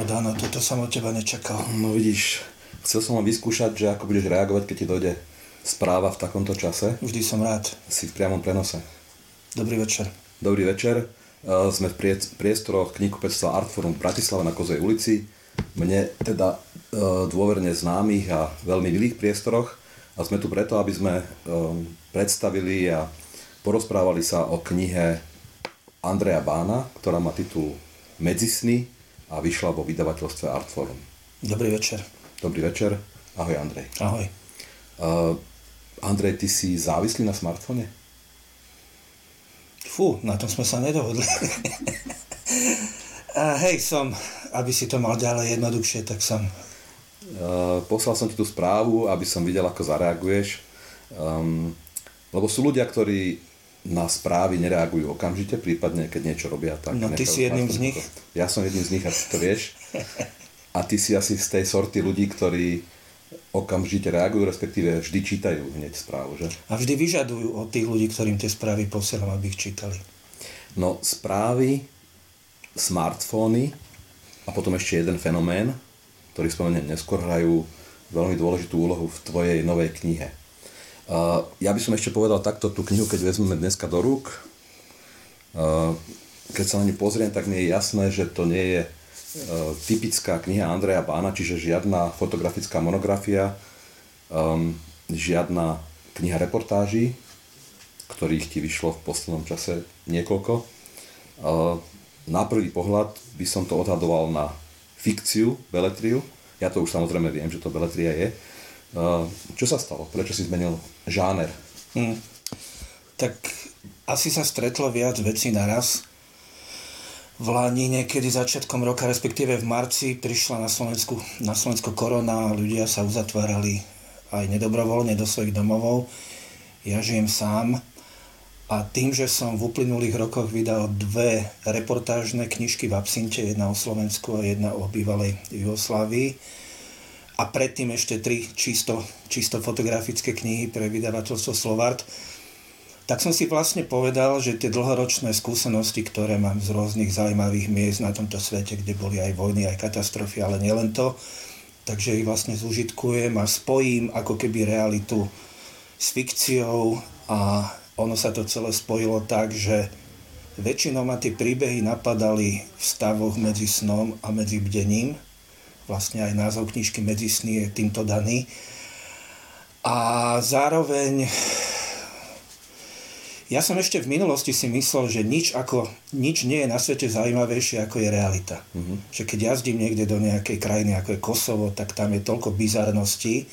No Dano, toto som od teba nečakal. No vidíš, chcel som vám vyskúšať, že ako budeš reagovať, keď ti dojde správa v takomto čase. Vždy som rád. Si v priamom prenose. Dobrý večer. Dobrý večer. Uh, sme v prie- priestoroch knihkupectva Artforum v Bratislave na Kozej ulici. Mne teda uh, dôverne známych a veľmi milých priestoroch. A sme tu preto, aby sme um, predstavili a porozprávali sa o knihe Andreja Bána, ktorá má titul Medzisny a vyšla vo vydavateľstve Artforum. Dobrý večer. Dobrý večer. Ahoj Andrej. Ahoj. Uh, Andrej, ty si závislý na smartfóne? Fú, na tom sme sa nedohodli. A hej, som, aby si to mal ďalej jednoduchšie, tak som. Uh, poslal som ti tú správu, aby som videl, ako zareaguješ. Um, lebo sú ľudia, ktorí na správy nereagujú okamžite, prípadne keď niečo robia, tak... No ty si jedným z nich. Ja som jedným z nich a ty to vieš. A ty si asi z tej sorty ľudí, ktorí okamžite reagujú, respektíve vždy čítajú hneď správu, že? A vždy vyžadujú od tých ľudí, ktorým tie správy posielam, aby ich čítali. No správy, smartfóny a potom ešte jeden fenomén, ktorý spomeniem neskôr, hrajú veľmi dôležitú úlohu v tvojej novej knihe. Uh, ja by som ešte povedal takto tú knihu, keď vezmeme dneska do rúk. Uh, keď sa na ňu pozriem, tak mi je jasné, že to nie je uh, typická kniha Andreja Bána, čiže žiadna fotografická monografia, um, žiadna kniha reportáží, ktorých ti vyšlo v poslednom čase niekoľko. Na prvý pohľad by som to odhadoval na fikciu, beletriu. Ja to už samozrejme viem, že to beletria je čo sa stalo? Prečo si zmenil žáner? Hmm. Tak asi sa stretlo viac vecí naraz. V Lani niekedy začiatkom roka, respektíve v marci, prišla na Slovensku, na Slovensku korona, ľudia sa uzatvárali aj nedobrovoľne do svojich domovov. Ja žijem sám a tým, že som v uplynulých rokoch vydal dve reportážne knižky v Absinte, jedna o Slovensku a jedna o bývalej Jugoslávii, a predtým ešte tri čisto, čisto fotografické knihy pre vydavateľstvo Slovart, tak som si vlastne povedal, že tie dlhoročné skúsenosti, ktoré mám z rôznych zaujímavých miest na tomto svete, kde boli aj vojny, aj katastrofy, ale nielen to, takže ich vlastne zužitkujem a spojím ako keby realitu s fikciou a ono sa to celé spojilo tak, že väčšinou ma tie príbehy napadali v stavoch medzi snom a medzi bdením, vlastne aj názov knižky Medzisny je týmto daný. A zároveň ja som ešte v minulosti si myslel, že nič, ako, nič nie je na svete zaujímavejšie ako je realita. Mm-hmm. Že keď jazdím niekde do nejakej krajiny ako je Kosovo, tak tam je toľko bizarností,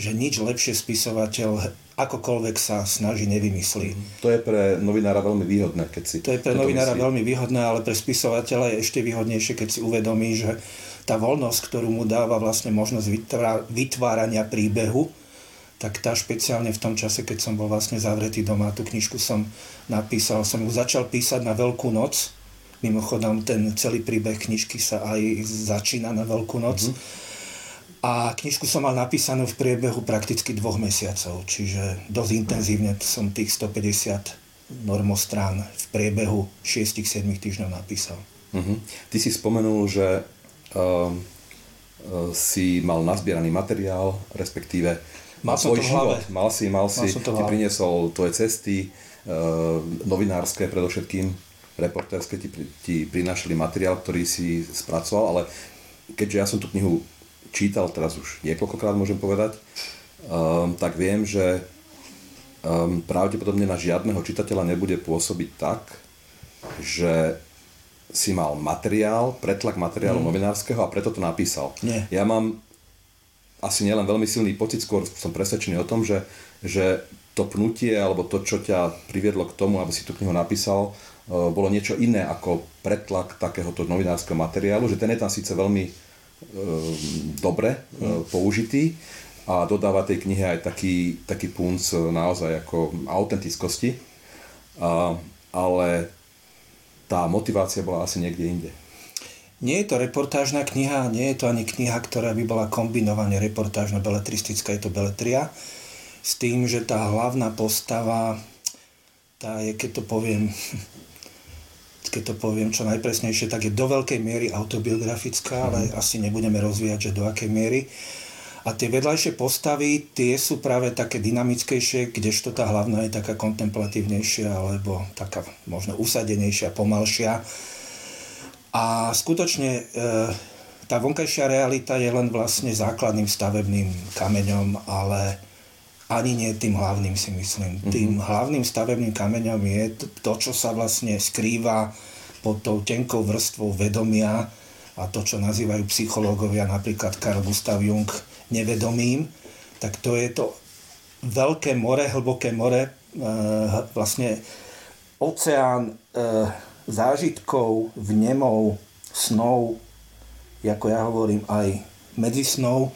že nič lepšie spisovateľ akokoľvek sa snaží nevymyslí. Mhm. To je pre novinára veľmi výhodné, keď si... To je pre novinára myslí. veľmi výhodné, ale pre spisovateľa je ešte výhodnejšie, keď si uvedomí, že tá voľnosť, ktorú mu dáva vlastne možnosť vytvárania príbehu, tak tá špeciálne v tom čase, keď som bol vlastne zavretý doma, tú knižku som napísal, som ju začal písať na Veľkú noc, mimochodom ten celý príbeh knižky sa aj začína na Veľkú noc. Mm-hmm. A knižku som mal napísanú v priebehu prakticky dvoch mesiacov, čiže dosť intenzívne som tých 150 normostrán v priebehu 6-7 týždňov napísal. Uh-huh. Ty si spomenul, že si mal nazbieraný materiál, respektíve mal svoj život. Mal si, mal si, mal ti priniesol tvoje cesty, uh, novinárske predovšetkým, reportérske ti, ti prinášali materiál, ktorý si spracoval, ale keďže ja som tú knihu čítal teraz už niekoľkokrát, môžem povedať, um, tak viem, že um, pravdepodobne na žiadneho čitateľa nebude pôsobiť tak, že si mal materiál, pretlak materiálu mm. novinárskeho a preto to napísal. Nie. Ja mám asi nielen veľmi silný pocit, skôr som presvedčený o tom, že, že to pnutie alebo to, čo ťa priviedlo k tomu, aby si tú knihu napísal, e, bolo niečo iné ako pretlak takéhoto novinárskeho materiálu, že ten je tam síce veľmi e, dobre e, mm. použitý a dodáva tej knihe aj taký, taký punc naozaj ako autentickosti, a, ale tá motivácia bola asi niekde inde. Nie je to reportážna kniha, nie je to ani kniha, ktorá by bola kombinovane reportážna, beletristická, je to beletria. S tým, že tá hlavná postava, tá je, keď to poviem, keď to poviem čo najpresnejšie, tak je do veľkej miery autobiografická, ale mm. asi nebudeme rozvíjať, že do akej miery. A tie vedľajšie postavy, tie sú práve také dynamickejšie, kdežto tá hlavná je taká kontemplatívnejšia, alebo taká možno usadenejšia, pomalšia. A skutočne e, tá vonkajšia realita je len vlastne základným stavebným kameňom, ale ani nie tým hlavným si myslím. Mm-hmm. Tým hlavným stavebným kameňom je to, čo sa vlastne skrýva pod tou tenkou vrstvou vedomia a to, čo nazývajú psychológovia, napríklad Carl Gustav Jung, nevedomým, tak to je to veľké more, hlboké more, e, vlastne oceán e, zážitkov, vnemov, snov, ako ja hovorím aj medzi snou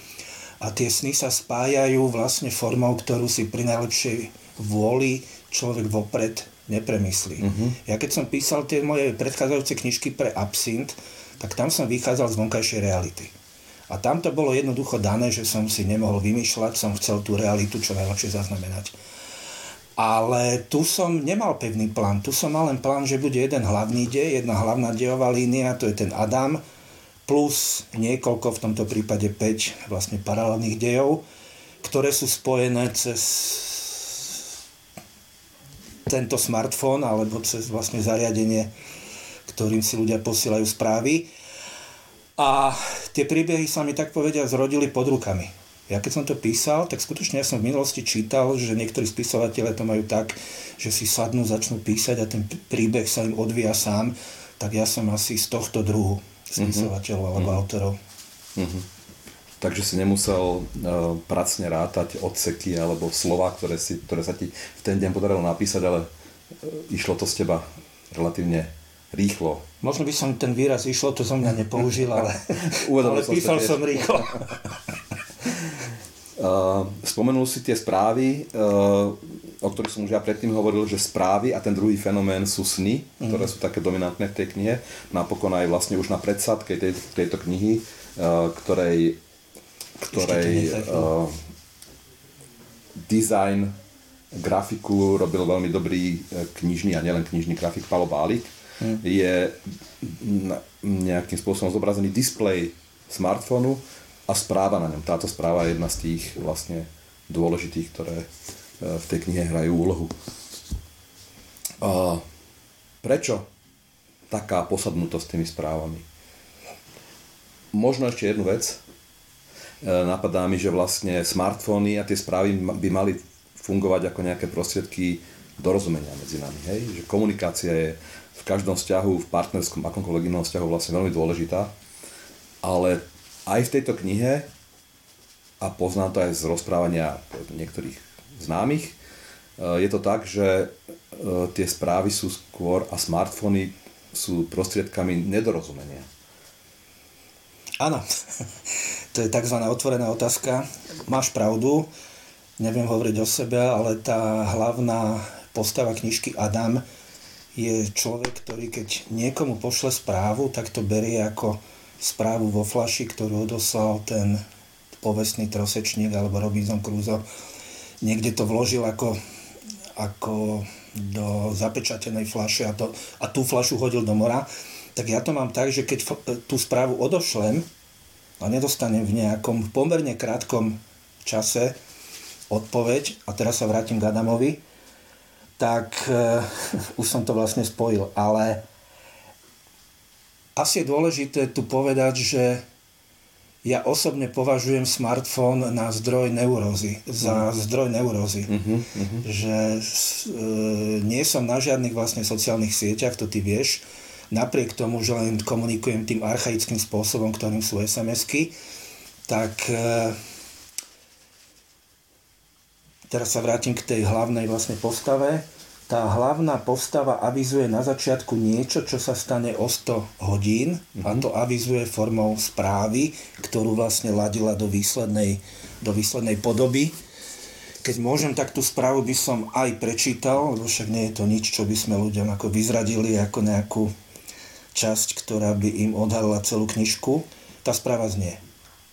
a tie sny sa spájajú vlastne formou, ktorú si pri najlepšej vôli človek vopred nepremyslí. Mm-hmm. Ja keď som písal tie moje predchádzajúce knižky pre Absint, tak tam som vychádzal z vonkajšej reality. A tam to bolo jednoducho dané, že som si nemohol vymýšľať, som chcel tú realitu čo najlepšie zaznamenať. Ale tu som nemal pevný plán, tu som mal len plán, že bude jeden hlavný dej, jedna hlavná dejová línia, to je ten Adam, plus niekoľko, v tomto prípade 5 vlastne paralelných dejov, ktoré sú spojené cez tento smartfón alebo cez vlastne zariadenie, ktorým si ľudia posielajú správy. A tie príbehy sa mi tak povedia zrodili pod rukami. Ja keď som to písal, tak skutočne ja som v minulosti čítal, že niektorí spisovateľe to majú tak, že si sadnú, začnú písať a ten príbeh sa im odvíja sám, tak ja som asi z tohto druhu spisovateľov mm-hmm. alebo mm-hmm. autorov. Mm-hmm. Takže si nemusel uh, pracne rátať odseky alebo slova, ktoré, si, ktoré sa ti v ten deň podarilo napísať, ale uh, išlo to z teba relatívne rýchlo. Možno by som ten výraz išlo, to som mňa nepoužil, ale, ale som písal som rýchlo. Uh, spomenul si tie správy, uh, o ktorých som už ja predtým hovoril, že správy a ten druhý fenomén sú sny, mm. ktoré sú také dominantné v tej knihe. Napokon aj vlastne už na predsadke tej, tejto knihy, uh, ktorej, ktorej uh, design, grafiku robil veľmi dobrý knižný a nielen knižný grafik Palo Bálik hmm. je nejakým spôsobom zobrazený displej smartfónu a správa na ňom. Táto správa je jedna z tých vlastne dôležitých, ktoré e, v tej knihe hrajú úlohu. A prečo taká posadnutosť tými správami? Možno ešte jednu vec. E, napadá mi, že vlastne smartfóny a tie správy by mali fungovať ako nejaké prostriedky dorozumenia medzi nami. Hej? Že komunikácia je v každom vzťahu, v partnerskom, akomkoľvek inom vzťahu vlastne veľmi dôležitá. Ale aj v tejto knihe, a poznám to aj z rozprávania niektorých známych, e, je to tak, že e, tie správy sú skôr a smartfóny sú prostriedkami nedorozumenia. Áno, to je tzv. otvorená otázka. Máš pravdu, neviem hovoriť o sebe, ale tá hlavná postava knižky Adam je človek, ktorý keď niekomu pošle správu, tak to berie ako správu vo flaši, ktorú odoslal ten povestný trosečník alebo Robinson Crusoe. Niekde to vložil ako, ako do zapečatenej flaše a, to, a tú flašu hodil do mora. Tak ja to mám tak, že keď tú správu odošlem a nedostanem v nejakom pomerne krátkom čase odpoveď, a teraz sa vrátim k Adamovi, tak uh, už som to vlastne spojil. Ale asi je dôležité tu povedať, že ja osobne považujem smartfón na zdroj neurózy, za uh-huh. zdroj neurózy. Uh-huh, uh-huh. Že e, nie som na žiadnych vlastne sociálnych sieťach, to ty vieš, napriek tomu, že len komunikujem tým archaickým spôsobom, ktorým sú SMS-ky, tak e, Teraz sa vrátim k tej hlavnej vlastne postave. Tá hlavná postava avizuje na začiatku niečo, čo sa stane o 100 hodín mm-hmm. a mhm. to avizuje formou správy, ktorú vlastne ladila do výslednej, do výslednej podoby. Keď môžem, tak tú správu by som aj prečítal, lebo však nie je to nič, čo by sme ľuďom ako vyzradili ako nejakú časť, ktorá by im odhalila celú knižku. Tá správa znie.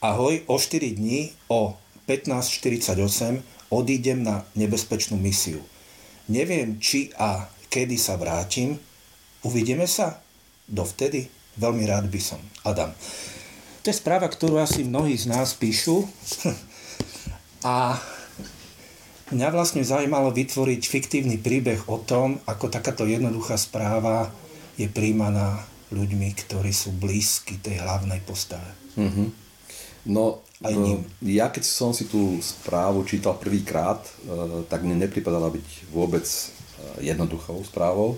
Ahoj, o 4 dní o 15.48 odídem na nebezpečnú misiu. Neviem, či a kedy sa vrátim, Uvidíme sa? Dovtedy? Veľmi rád by som. Adam. To je správa, ktorú asi mnohí z nás píšu. A mňa vlastne zaujímalo vytvoriť fiktívny príbeh o tom, ako takáto jednoduchá správa je príjmaná ľuďmi, ktorí sú blízki tej hlavnej postave. Mm-hmm. No, Aj ním. ja keď som si tú správu čítal prvýkrát, e, tak mne nepripadala byť vôbec e, jednoduchou správou,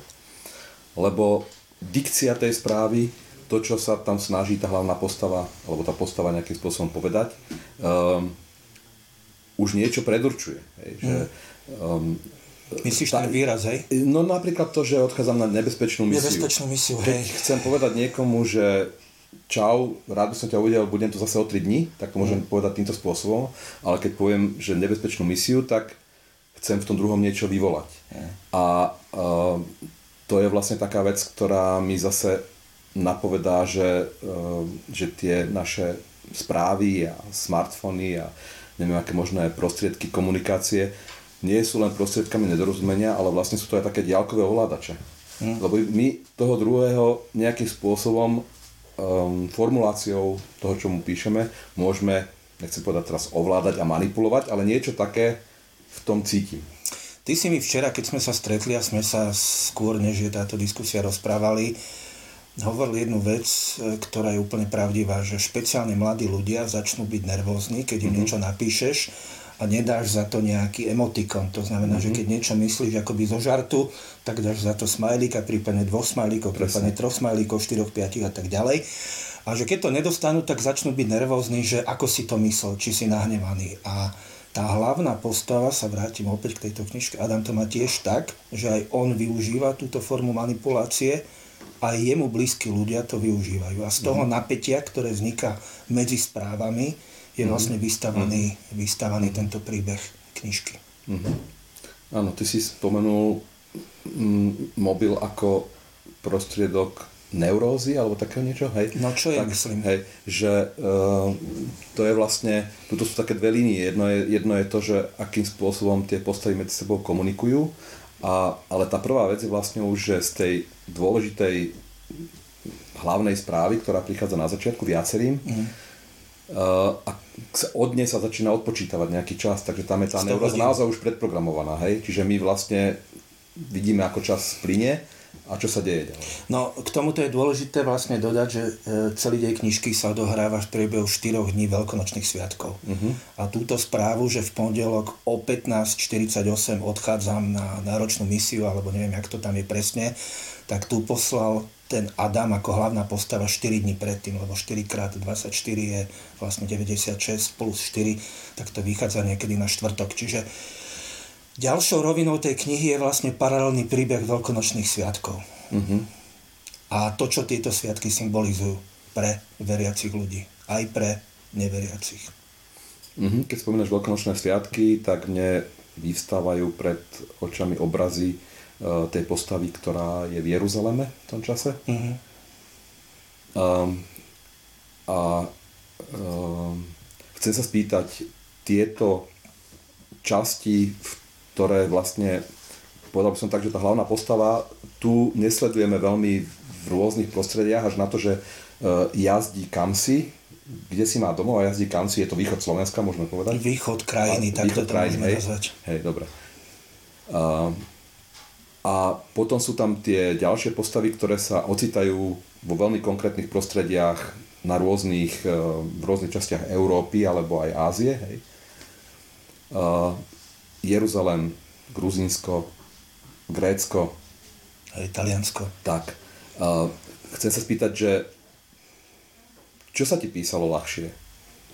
lebo dikcia tej správy, to, čo sa tam snaží tá hlavná postava, alebo tá postava nejakým spôsobom povedať, um, už niečo predurčuje. Hej, že, um, Myslíš ten výraz, hej? No napríklad to, že odchádzam na nebezpečnú misiu. Nebezpečnú misiu, hej. Keď chcem povedať niekomu, že čau, rád by som ťa uvidel, budem tu zase o 3 dní, tak to môžem mm. povedať týmto spôsobom, ale keď poviem, že nebezpečnú misiu, tak chcem v tom druhom niečo vyvolať. Mm. A uh, to je vlastne taká vec, ktorá mi zase napovedá, že, uh, že tie naše správy a smartfóny a neviem aké možné prostriedky komunikácie nie sú len prostriedkami nedorozumenia, ale vlastne sú to aj také diálkové ovládače. Hmm. Lebo my toho druhého nejakým spôsobom um, formuláciou toho, čo mu píšeme, môžeme, nechcem povedať teraz ovládať a manipulovať, ale niečo také v tom cítim. Ty si mi včera, keď sme sa stretli a sme sa skôr, než je táto diskusia rozprávali, hovoril jednu vec, e, ktorá je úplne pravdivá, že špeciálne mladí ľudia začnú byť nervózni, keď im mm-hmm. niečo napíšeš a nedáš za to nejaký emotikon. To znamená, mm-hmm. že keď niečo myslíš akoby zo žartu, tak dáš za to smajlíka, prípadne dvoch smajlíkov, prípadne troch smajlíkov, štyroch, piatich a tak ďalej. A že keď to nedostanú, tak začnú byť nervózni, že ako si to myslel, či si nahnevaný. A tá hlavná postava, sa vrátim opäť k tejto knižke, Adam to má tiež tak, že aj on využíva túto formu manipulácie, a jemu blízki ľudia to využívajú. A z toho mm. napätia, ktoré vzniká medzi správami, je mhm. vlastne vystavaný, mm. vystavaný tento príbeh knižky. Mm. Áno, ty si spomenul mm, mobil ako prostriedok neurózy alebo takého niečo, hej? No čo tak, myslím? Hej, že uh, to je vlastne, tuto sú také dve línie. Jedno je, jedno je to, že akým spôsobom tie postavy medzi sebou komunikujú, a, ale tá prvá vec je vlastne už, že z tej dôležitej hlavnej správy, ktorá prichádza na začiatku viacerým, mm a od nej sa začína odpočítavať nejaký čas, takže tam je tá neuróza naozaj už predprogramovaná, hej? Čiže my vlastne vidíme, ako čas plyne a čo sa deje ďalej. No, k tomuto je dôležité vlastne dodať, že e, celý dej knižky sa odohráva v priebehu 4 dní veľkonočných sviatkov. Uh-huh. A túto správu, že v pondelok o 15.48 odchádzam na náročnú misiu, alebo neviem, jak to tam je presne, tak tu poslal ten Adam ako hlavná postava 4 dní predtým, lebo 4 krát 24 je vlastne 96 plus 4, tak to vychádza niekedy na štvrtok. Čiže ďalšou rovinou tej knihy je vlastne paralelný príbeh veľkonočných sviatkov. Mm-hmm. A to, čo tieto sviatky symbolizujú pre veriacich ľudí, aj pre neveriacich. Mm-hmm. Keď spomínaš veľkonočné sviatky, tak mne vyvstávajú pred očami obrazy tej postavy, ktorá je v Jeruzaleme v tom čase. Mm-hmm. Um, a um, chcem sa spýtať, tieto časti, ktoré vlastne, povedal by som tak, že tá hlavná postava, tu nesledujeme veľmi v rôznych prostrediach, až na to, že uh, jazdí kamsi, kde si má domov a jazdí kamsi, je to východ Slovenska, môžeme povedať? Východ krajiny, tak východ to krajiny, hej, nazvať. Hej, dobre. Uh, a potom sú tam tie ďalšie postavy, ktoré sa ocitajú vo veľmi konkrétnych prostrediach na rôznych, e, v rôznych častiach Európy alebo aj Ázie. Hej. Uh, Jeruzalem, Gruzínsko, Grécko. A Taliansko. Tak. Uh, chcem sa spýtať, že čo sa ti písalo ľahšie,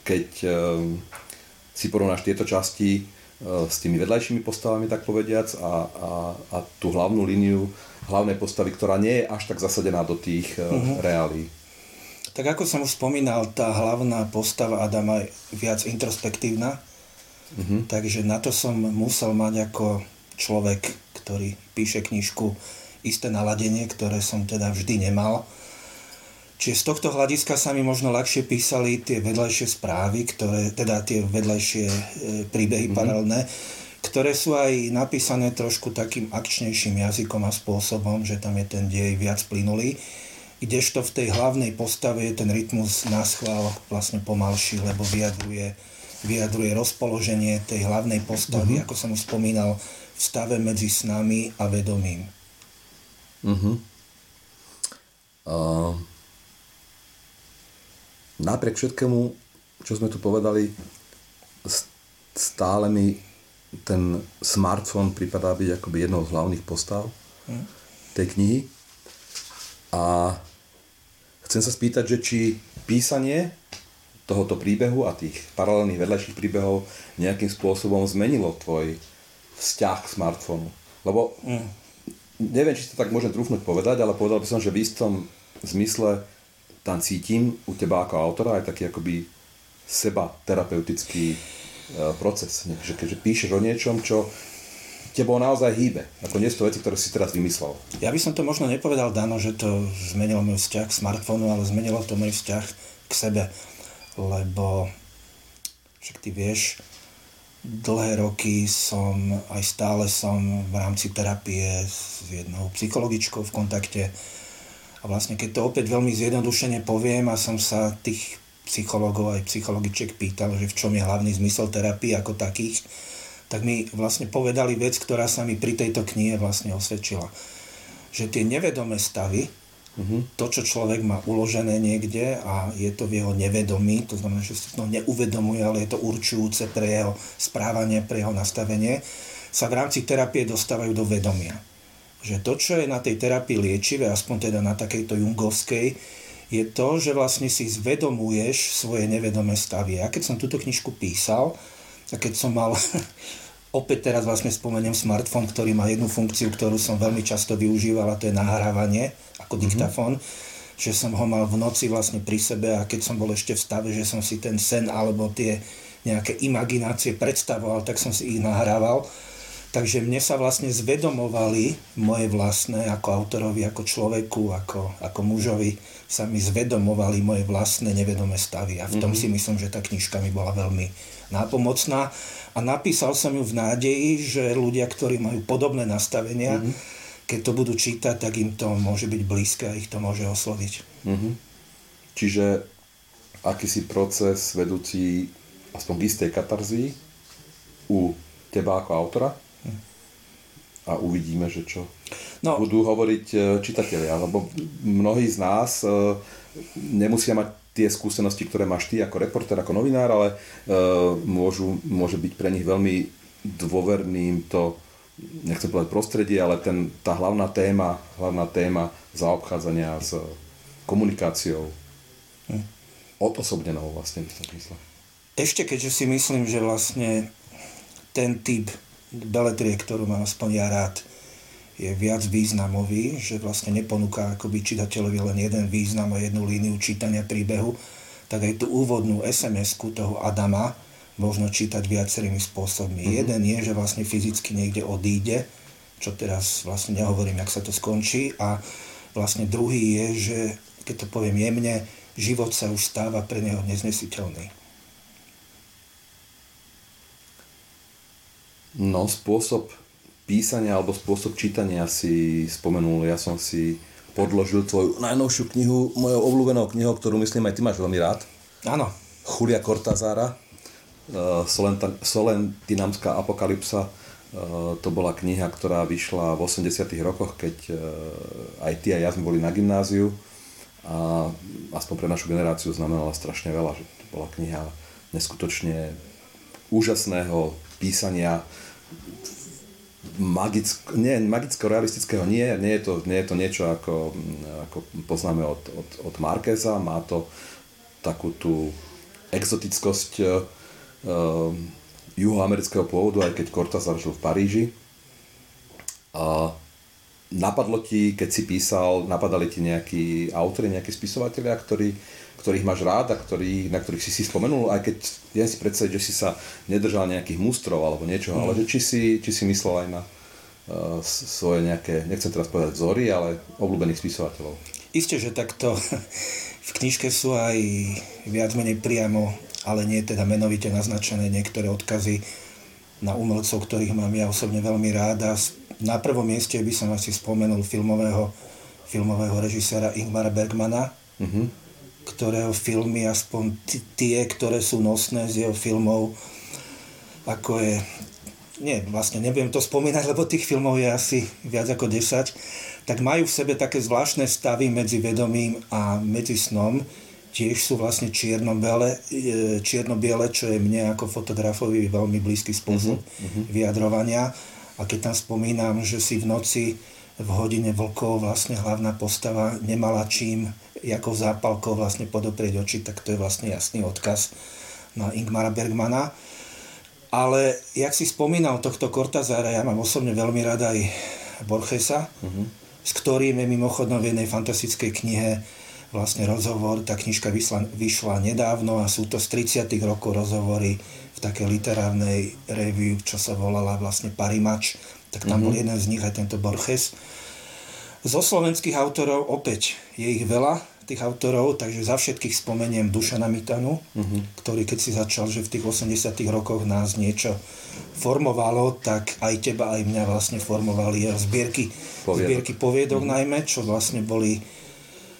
keď uh, si porovnáš tieto časti s tými vedľajšími postavami, tak povediac, a, a, a tú hlavnú líniu hlavnej postavy, ktorá nie je až tak zasadená do tých uh-huh. reálí. Tak ako som už spomínal, tá hlavná postava Adama je viac introspektívna, uh-huh. takže na to som musel mať ako človek, ktorý píše knižku, isté naladenie, ktoré som teda vždy nemal Čiže z tohto hľadiska sa mi možno ľahšie písali tie vedľajšie správy, ktoré, teda tie vedľajšie e, príbehy mm-hmm. paralelné, ktoré sú aj napísané trošku takým akčnejším jazykom a spôsobom, že tam je ten dej viac plynulý, kdežto v tej hlavnej postave je ten rytmus na schvál vlastne pomalší, lebo vyjadruje, vyjadruje rozpoloženie tej hlavnej postavy, uh-huh. ako som už spomínal, v stave medzi snami a vedomím. Uh-huh. Uh, napriek všetkému, čo sme tu povedali, stále mi ten smartfón pripadá byť akoby jednou z hlavných postav hm. tej knihy. A chcem sa spýtať, že či písanie tohoto príbehu a tých paralelných vedľajších príbehov nejakým spôsobom zmenilo tvoj vzťah k smartfónu. Lebo mm. neviem, či to tak môžem trúfnuť povedať, ale povedal by som, že v istom zmysle tam cítim u teba ako autora aj taký akoby seba terapeutický E, proces. Že keďže píšeš o niečom, čo tebou naozaj hýbe. Ako nie sú to veci, ktoré si teraz vymyslel. Ja by som to možno nepovedal, Dano, že to zmenilo môj vzťah k smartfónu, ale zmenilo to môj vzťah k sebe. Lebo však ty vieš, dlhé roky som, aj stále som v rámci terapie s jednou psychologičkou v kontakte. A vlastne keď to opäť veľmi zjednodušene poviem a som sa tých psychologov aj psychologiček pýtal, že v čom je hlavný zmysel terapie ako takých, tak mi vlastne povedali vec, ktorá sa mi pri tejto knihe vlastne osvedčila. Že tie nevedomé stavy, uh-huh. to, čo človek má uložené niekde a je to v jeho nevedomí, to znamená, že si to neuvedomuje, ale je to určujúce pre jeho správanie, pre jeho nastavenie, sa v rámci terapie dostávajú do vedomia. Že to, čo je na tej terapii liečivé, aspoň teda na takejto jungovskej, je to, že vlastne si zvedomuješ svoje nevedomé stavy. Ja keď som túto knižku písal, a keď som mal, opäť teraz vlastne spomeniem smartfón, ktorý má jednu funkciu, ktorú som veľmi často využíval a to je nahrávanie ako mm-hmm. diktafón, že som ho mal v noci vlastne pri sebe a keď som bol ešte v stave, že som si ten sen alebo tie nejaké imaginácie predstavoval, tak som si ich nahrával Takže mne sa vlastne zvedomovali moje vlastné, ako autorovi, ako človeku, ako, ako mužovi, sa mi zvedomovali moje vlastné nevedomé stavy. A v tom mm-hmm. si myslím, že tá knižka mi bola veľmi nápomocná. A napísal som ju v nádeji, že ľudia, ktorí majú podobné nastavenia, mm-hmm. keď to budú čítať, tak im to môže byť blízke a ich to môže osloviť. Mm-hmm. Čiže akýsi proces vedúci aspoň k istej katarzii u teba ako autora? A uvidíme, že čo no. budú hovoriť e, čitatelia, lebo mnohí z nás e, nemusia mať tie skúsenosti, ktoré máš ty ako reporter, ako novinár, ale e, môžu, môže byť pre nich veľmi dôverným to, nechcem povedať prostredie, ale ten, tá hlavná téma, hlavná téma zaobchádzania s komunikáciou. Hm. Odosobnenou vlastne v tom mysle. Ešte keďže si myslím, že vlastne ten typ beletrie, ktorú mám aspoň ja rád, je viac významový, že vlastne neponúka akoby čitateľovi len jeden význam a jednu líniu čítania príbehu, tak aj tú úvodnú SMS-ku toho Adama možno čítať viacerými spôsobmi. Mm-hmm. Jeden je, že vlastne fyzicky niekde odíde, čo teraz vlastne nehovorím, jak sa to skončí a vlastne druhý je, že keď to poviem jemne, život sa už stáva pre neho neznesiteľný. No, spôsob písania alebo spôsob čítania si spomenul. Ja som si podložil tvoju najnovšiu knihu, mojou obľúbenou knihou, ktorú myslím aj ty máš veľmi rád. Áno. Julia Cortazara, uh, Solentinamská apokalypsa. Uh, to bola kniha, ktorá vyšla v 80 rokoch, keď uh, aj ty a ja sme boli na gymnáziu a aspoň pre našu generáciu znamenala strašne veľa, že to bola kniha neskutočne úžasného písania magicko, nie, magicko-realistického nie, nie je, to, nie je to niečo ako, ako poznáme od, od, od Markeza, má to takú tú exotickosť uh, juhoamerického pôvodu, aj keď Cortázar žil v Paríži. A napadlo ti, keď si písal, napadali ti nejakí autory, nejakí spisovatelia, ktorí ktorých máš rád a ktorý, na ktorých si si spomenul, aj keď ja si predstaviť, že si sa nedržal nejakých mustrov alebo niečo, mm. ale že či si, či si myslel aj na uh, svoje nejaké, nechcem teraz povedať vzory, ale obľúbených spisovateľov. Isté, že takto v knižke sú aj viac menej priamo, ale nie teda menovite naznačené niektoré odkazy na umelcov, ktorých mám ja osobne veľmi rád a na prvom mieste by som asi spomenul filmového, filmového režiséra Ingmara Bergmana, uh-huh. Ktorého filmy, aspoň tie, ktoré sú nosné z jeho filmov, ako je nie, vlastne nebudem to spomínať, lebo tých filmov je asi viac ako 10, tak majú v sebe také zvláštne stavy medzi vedomím a medzi snom, tiež sú vlastne čierno-biele, e, čierno-biele, čo je mne ako fotografovi veľmi blízky spôsob uh-huh. vyjadrovania. A keď tam spomínam, že si v noci v hodine vlkov vlastne hlavná postava nemala čím, ako zápalkou vlastne podoprieť oči, tak to je vlastne jasný odkaz na Ingmara Bergmana. Ale jak si spomínal tohto Cortazára, ja mám osobne veľmi rada aj Borgesa, uh-huh. s ktorým je mimochodom v jednej fantastickej knihe vlastne rozhovor, tá knižka vyšla, vyšla nedávno a sú to z 30 rokov rozhovory v takej literárnej review, čo sa volala vlastne Parimač, tak tam uh-huh. bol jeden z nich aj tento Borges. Zo slovenských autorov opäť je ich veľa, tých autorov, takže za všetkých spomeniem Dušana Mitanu, uh-huh. ktorý keď si začal, že v tých 80 rokoch nás niečo formovalo, tak aj teba, aj mňa vlastne formovali jeho zbierky, poviedok. zbierky poviedok uh-huh. najmä, čo vlastne boli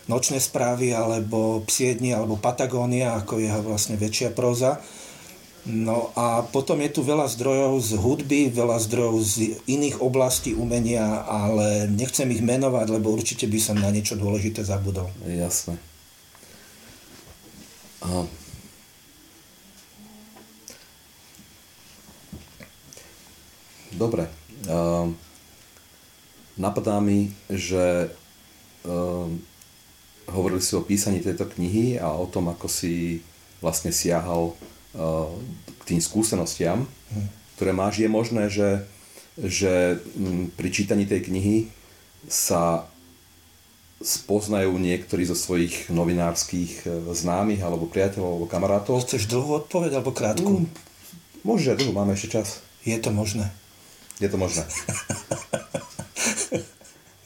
nočné správy, alebo Psiedni, alebo Patagónia, ako jeho vlastne väčšia próza. No a potom je tu veľa zdrojov z hudby, veľa zdrojov z iných oblastí umenia, ale nechcem ich menovať, lebo určite by som na niečo dôležité zabudol. Jasné. Aha. Dobre. Uh, napadá mi, že uh, hovorili si o písaní tejto knihy a o tom, ako si vlastne siahal k tým skúsenostiam, ktoré máš, je možné, že, že mm, pri čítaní tej knihy sa spoznajú niektorí zo svojich novinárskych e, známych alebo priateľov alebo kamarátov. Chceš dlhú odpoveď alebo krátku? Mm, môže, dlhú, máme ešte čas. Je to možné. Je to možné.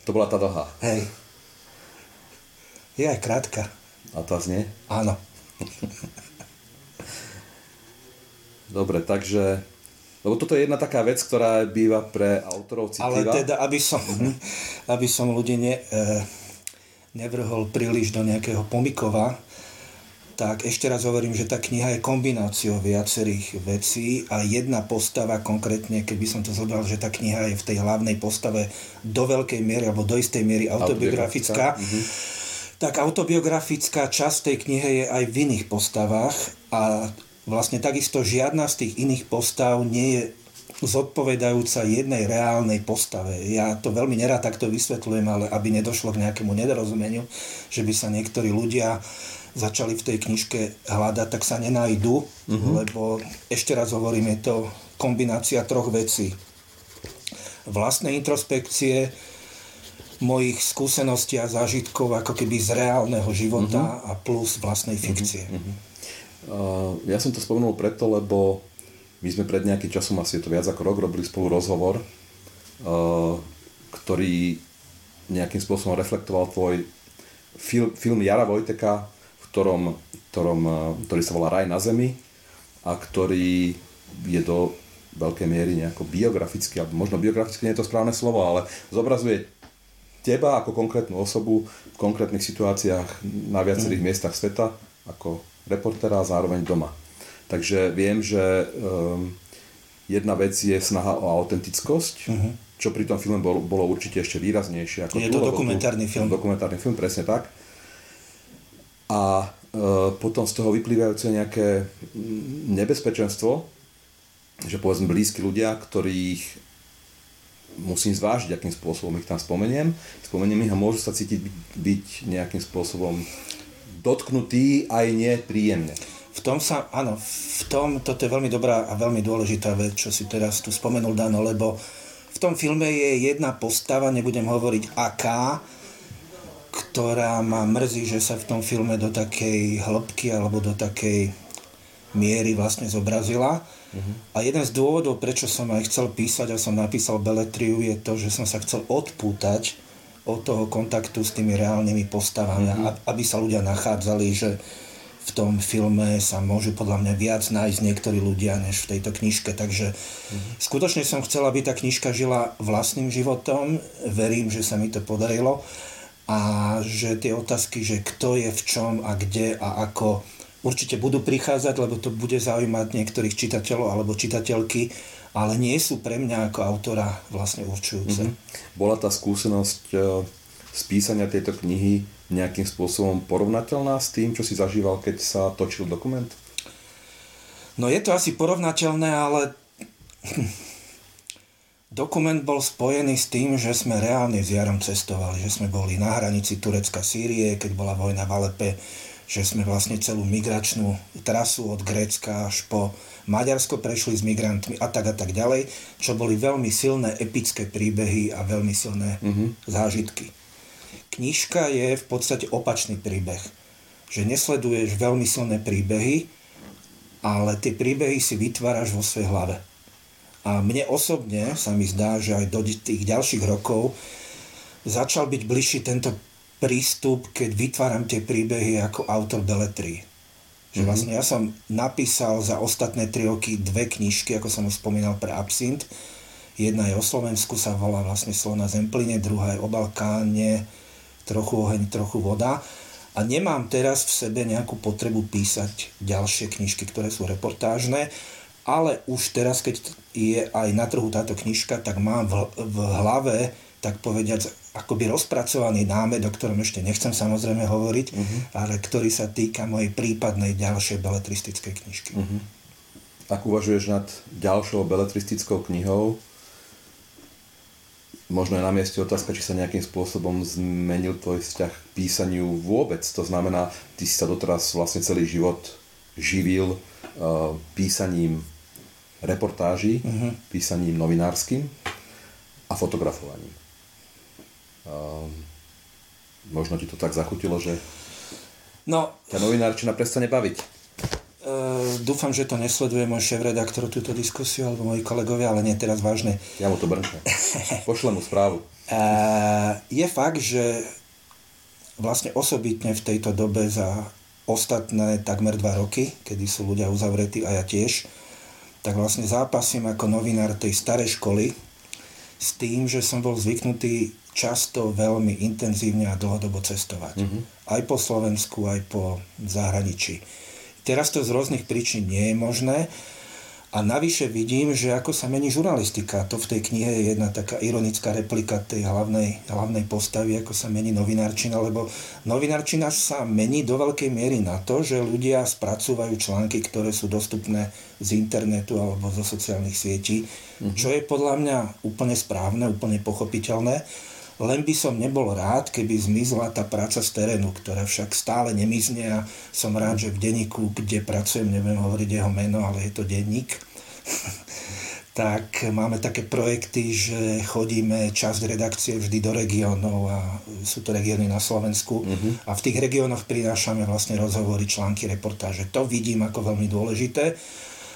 to bola tá dlhá. Hej. Je aj krátka. A tá znie? Áno. Dobre, takže... Lebo toto je jedna taká vec, ktorá býva pre autorov citlivá. Ale teda, aby som, mm-hmm. aby som ľudí ne, e, nevrhol príliš do nejakého pomikova, tak ešte raz hovorím, že tá kniha je kombináciou viacerých vecí a jedna postava konkrétne, keby som to zobral, že tá kniha je v tej hlavnej postave do veľkej miery alebo do istej miery autobiografická, mm-hmm. tak autobiografická časť tej knihe je aj v iných postavách a vlastne takisto žiadna z tých iných postav nie je zodpovedajúca jednej reálnej postave. Ja to veľmi nerád takto vysvetľujem, ale aby nedošlo k nejakému nedorozumeniu, že by sa niektorí ľudia začali v tej knižke hľadať, tak sa nenájdu, uh-huh. lebo ešte raz hovorím, je to kombinácia troch vecí. Vlastnej introspekcie, mojich skúseností a zážitkov ako keby z reálneho života uh-huh. a plus vlastnej fikcie. Uh-huh. Ja som to spomenul preto, lebo my sme pred nejakým časom, asi je to viac ako rok, robili spolu rozhovor, ktorý nejakým spôsobom reflektoval tvoj film, film Jara Vojteka, v ktorom, ktorom, ktorý sa volá Raj na zemi a ktorý je do veľkej miery nejako biograficky, alebo možno biograficky nie je to správne slovo, ale zobrazuje teba ako konkrétnu osobu v konkrétnych situáciách na viacerých mm. miestach sveta, ako reportera a zároveň doma. Takže viem, že um, jedna vec je snaha o autentickosť, uh-huh. čo pri tom filme bolo, bolo určite ešte výraznejšie. Ako je tu, to dokumentárny tu, film. Dokumentárny film, presne tak. A uh, potom z toho vyplývajúce nejaké mm, nebezpečenstvo, že povedzme blízki ľudia, ktorých musím zvážiť, akým spôsobom ich tam spomeniem. Spomeniem ich a môžu sa cítiť byť, byť nejakým spôsobom dotknutý aj nepríjemne. V tom sa, áno, v tom, toto je veľmi dobrá a veľmi dôležitá vec, čo si teraz tu spomenul, Dano, lebo v tom filme je jedna postava, nebudem hovoriť aká, ktorá ma mrzí, že sa v tom filme do takej hĺbky alebo do takej miery vlastne zobrazila. Uh-huh. A jeden z dôvodov, prečo som aj chcel písať a som napísal Beletriu, je to, že som sa chcel odpútať od toho kontaktu s tými reálnymi postavami, mm-hmm. aby sa ľudia nachádzali, že v tom filme sa môžu podľa mňa viac nájsť niektorí ľudia než v tejto knižke. Takže mm-hmm. skutočne som chcel, aby tá knižka žila vlastným životom. Verím, že sa mi to podarilo a že tie otázky, že kto je v čom a kde a ako určite budú prichádzať, lebo to bude zaujímať niektorých čitateľov alebo čitateľky, ale nie sú pre mňa ako autora vlastne určujúce. Mm-hmm. Bola tá skúsenosť e, z písania tejto knihy nejakým spôsobom porovnateľná s tým, čo si zažíval, keď sa točil dokument? No je to asi porovnateľné, ale dokument bol spojený s tým, že sme reálne s Jarom cestovali, že sme boli na hranici Turecka-Sýrie, keď bola vojna v Alepe, že sme vlastne celú migračnú trasu od Grécka až po Maďarsko prešli s migrantmi a tak a tak ďalej, čo boli veľmi silné epické príbehy a veľmi silné mm-hmm. zážitky knižka je v podstate opačný príbeh. Že nesleduješ veľmi silné príbehy, ale tie príbehy si vytváraš vo svojej hlave. A mne osobne sa mi zdá, že aj do tých ďalších rokov začal byť bližší tento prístup, keď vytváram tie príbehy ako autor beletry. Že mhm. vlastne ja som napísal za ostatné tri roky dve knižky, ako som už spomínal, pre Absint. Jedna je o Slovensku, sa volá vlastne Slona Zempline, druhá je o Balkáne, trochu oheň, trochu voda. A nemám teraz v sebe nejakú potrebu písať ďalšie knižky, ktoré sú reportážne, ale už teraz, keď je aj na trhu táto knižka, tak mám v, v hlave, tak povediať, akoby rozpracovaný námed, o ktorom ešte nechcem samozrejme hovoriť, uh-huh. ale ktorý sa týka mojej prípadnej ďalšej beletristickej knižky. Uh-huh. Ak uvažuješ nad ďalšou beletristickou knihou, možno je na mieste otázka, či sa nejakým spôsobom zmenil tvoj vzťah k písaniu vôbec. To znamená, ty si sa doteraz vlastne celý život živil uh, písaním reportáží, uh-huh. písaním novinárskym a fotografovaním. Uh, možno ti to tak zachutilo, že no, ťa novinárčina prestane baviť. Uh, dúfam, že to nesleduje môj šéf-redaktor túto diskusiu, alebo moji kolegovia, ale nie teraz vážne. Ja mu to brnčne. Pošlem mu správu. Uh, je fakt, že vlastne osobitne v tejto dobe za ostatné takmer dva roky, kedy sú ľudia uzavretí a ja tiež, tak vlastne zápasím ako novinár tej starej školy s tým, že som bol zvyknutý často veľmi intenzívne a dlhodobo cestovať. Mm-hmm. Aj po Slovensku, aj po zahraničí. Teraz to z rôznych príčin nie je možné. A navyše vidím, že ako sa mení žurnalistika. To v tej knihe je jedna taká ironická replika tej hlavnej, hlavnej postavy, ako sa mení novinárčina, lebo novinárčina sa mení do veľkej miery na to, že ľudia spracúvajú články, ktoré sú dostupné z internetu alebo zo sociálnych sietí, mm-hmm. čo je podľa mňa úplne správne, úplne pochopiteľné. Len by som nebol rád, keby zmizla tá práca z terénu, ktorá však stále nemizne a som rád, že v denníku, kde pracujem, neviem hovoriť jeho meno, ale je to denník, tak máme také projekty, že chodíme časť redakcie vždy do regiónov a sú to regióny na Slovensku uh-huh. a v tých regiónoch prinášame vlastne rozhovory, články, reportáže. To vidím ako veľmi dôležité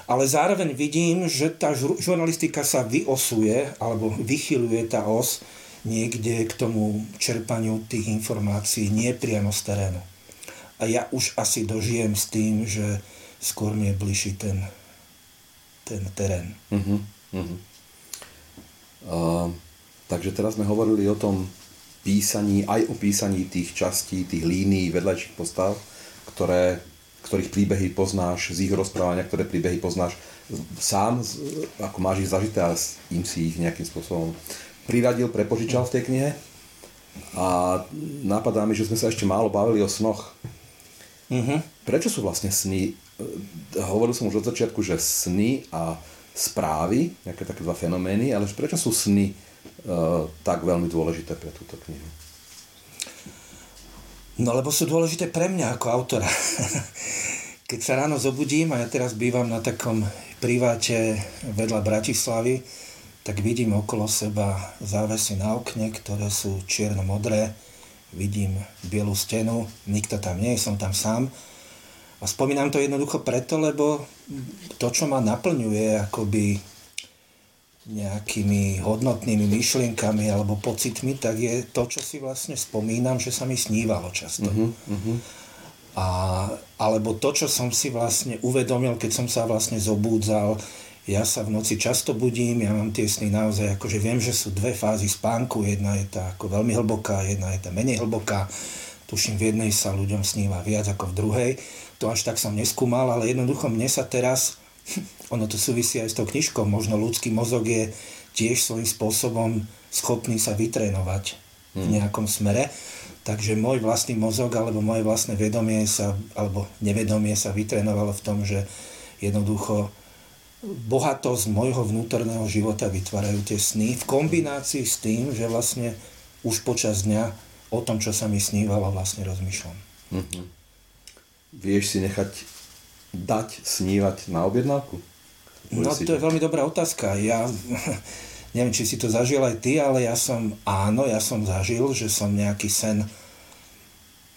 ale zároveň vidím, že tá žurnalistika sa vyosuje alebo vychyluje tá os niekde k tomu čerpaniu tých informácií nie priamo z terénu. A ja už asi dožijem s tým, že skôr mi je bližší ten, ten terén. Uh-huh, uh-huh. Uh, takže teraz sme hovorili o tom písaní, aj o písaní tých častí, tých línií vedľajších postav, ktoré, ktorých príbehy poznáš z ich rozprávania, ktoré príbehy poznáš sám, ako máš ich zažité a im si ich nejakým spôsobom priradil, prepožičal v tej knihe. A napadá mi, že sme sa ešte málo bavili o snoch. Uh-huh. Prečo sú vlastne sny? Hovoril som už od začiatku, že sny a správy, nejaké také dva fenomény, ale prečo sú sny uh, tak veľmi dôležité pre túto knihu? No lebo sú dôležité pre mňa ako autora. Keď sa ráno zobudím, a ja teraz bývam na takom priváte vedľa Bratislavy, tak vidím okolo seba závesy na okne, ktoré sú čierno-modré, vidím bielu stenu, nikto tam nie som tam sám. A spomínam to jednoducho preto, lebo to, čo ma naplňuje akoby nejakými hodnotnými myšlienkami alebo pocitmi, tak je to, čo si vlastne spomínam, že sa mi snívalo často. Uh-huh, uh-huh. A, alebo to, čo som si vlastne uvedomil, keď som sa vlastne zobúdzal, ja sa v noci často budím, ja mám tie sny naozaj, akože viem, že sú dve fázy spánku, jedna je tá ako veľmi hlboká, jedna je tá menej hlboká. Tuším, v jednej sa ľuďom sníva viac ako v druhej. To až tak som neskúmal, ale jednoducho mne sa teraz, ono to súvisí aj s tou knižkou, možno ľudský mozog je tiež svojím spôsobom schopný sa vytrénovať v hmm. nejakom smere. Takže môj vlastný mozog alebo moje vlastné vedomie sa, alebo nevedomie sa vytrénovalo v tom, že jednoducho bohatosť môjho vnútorného života vytvárajú tie sny v kombinácii s tým, že vlastne už počas dňa o tom, čo sa mi snívalo, vlastne rozmýšľam. Mm-hmm. Vieš si nechať dať snívať na objednávku? No to je veľmi dobrá otázka. Ja neviem, či si to zažil aj ty, ale ja som, áno, ja som zažil, že som nejaký sen,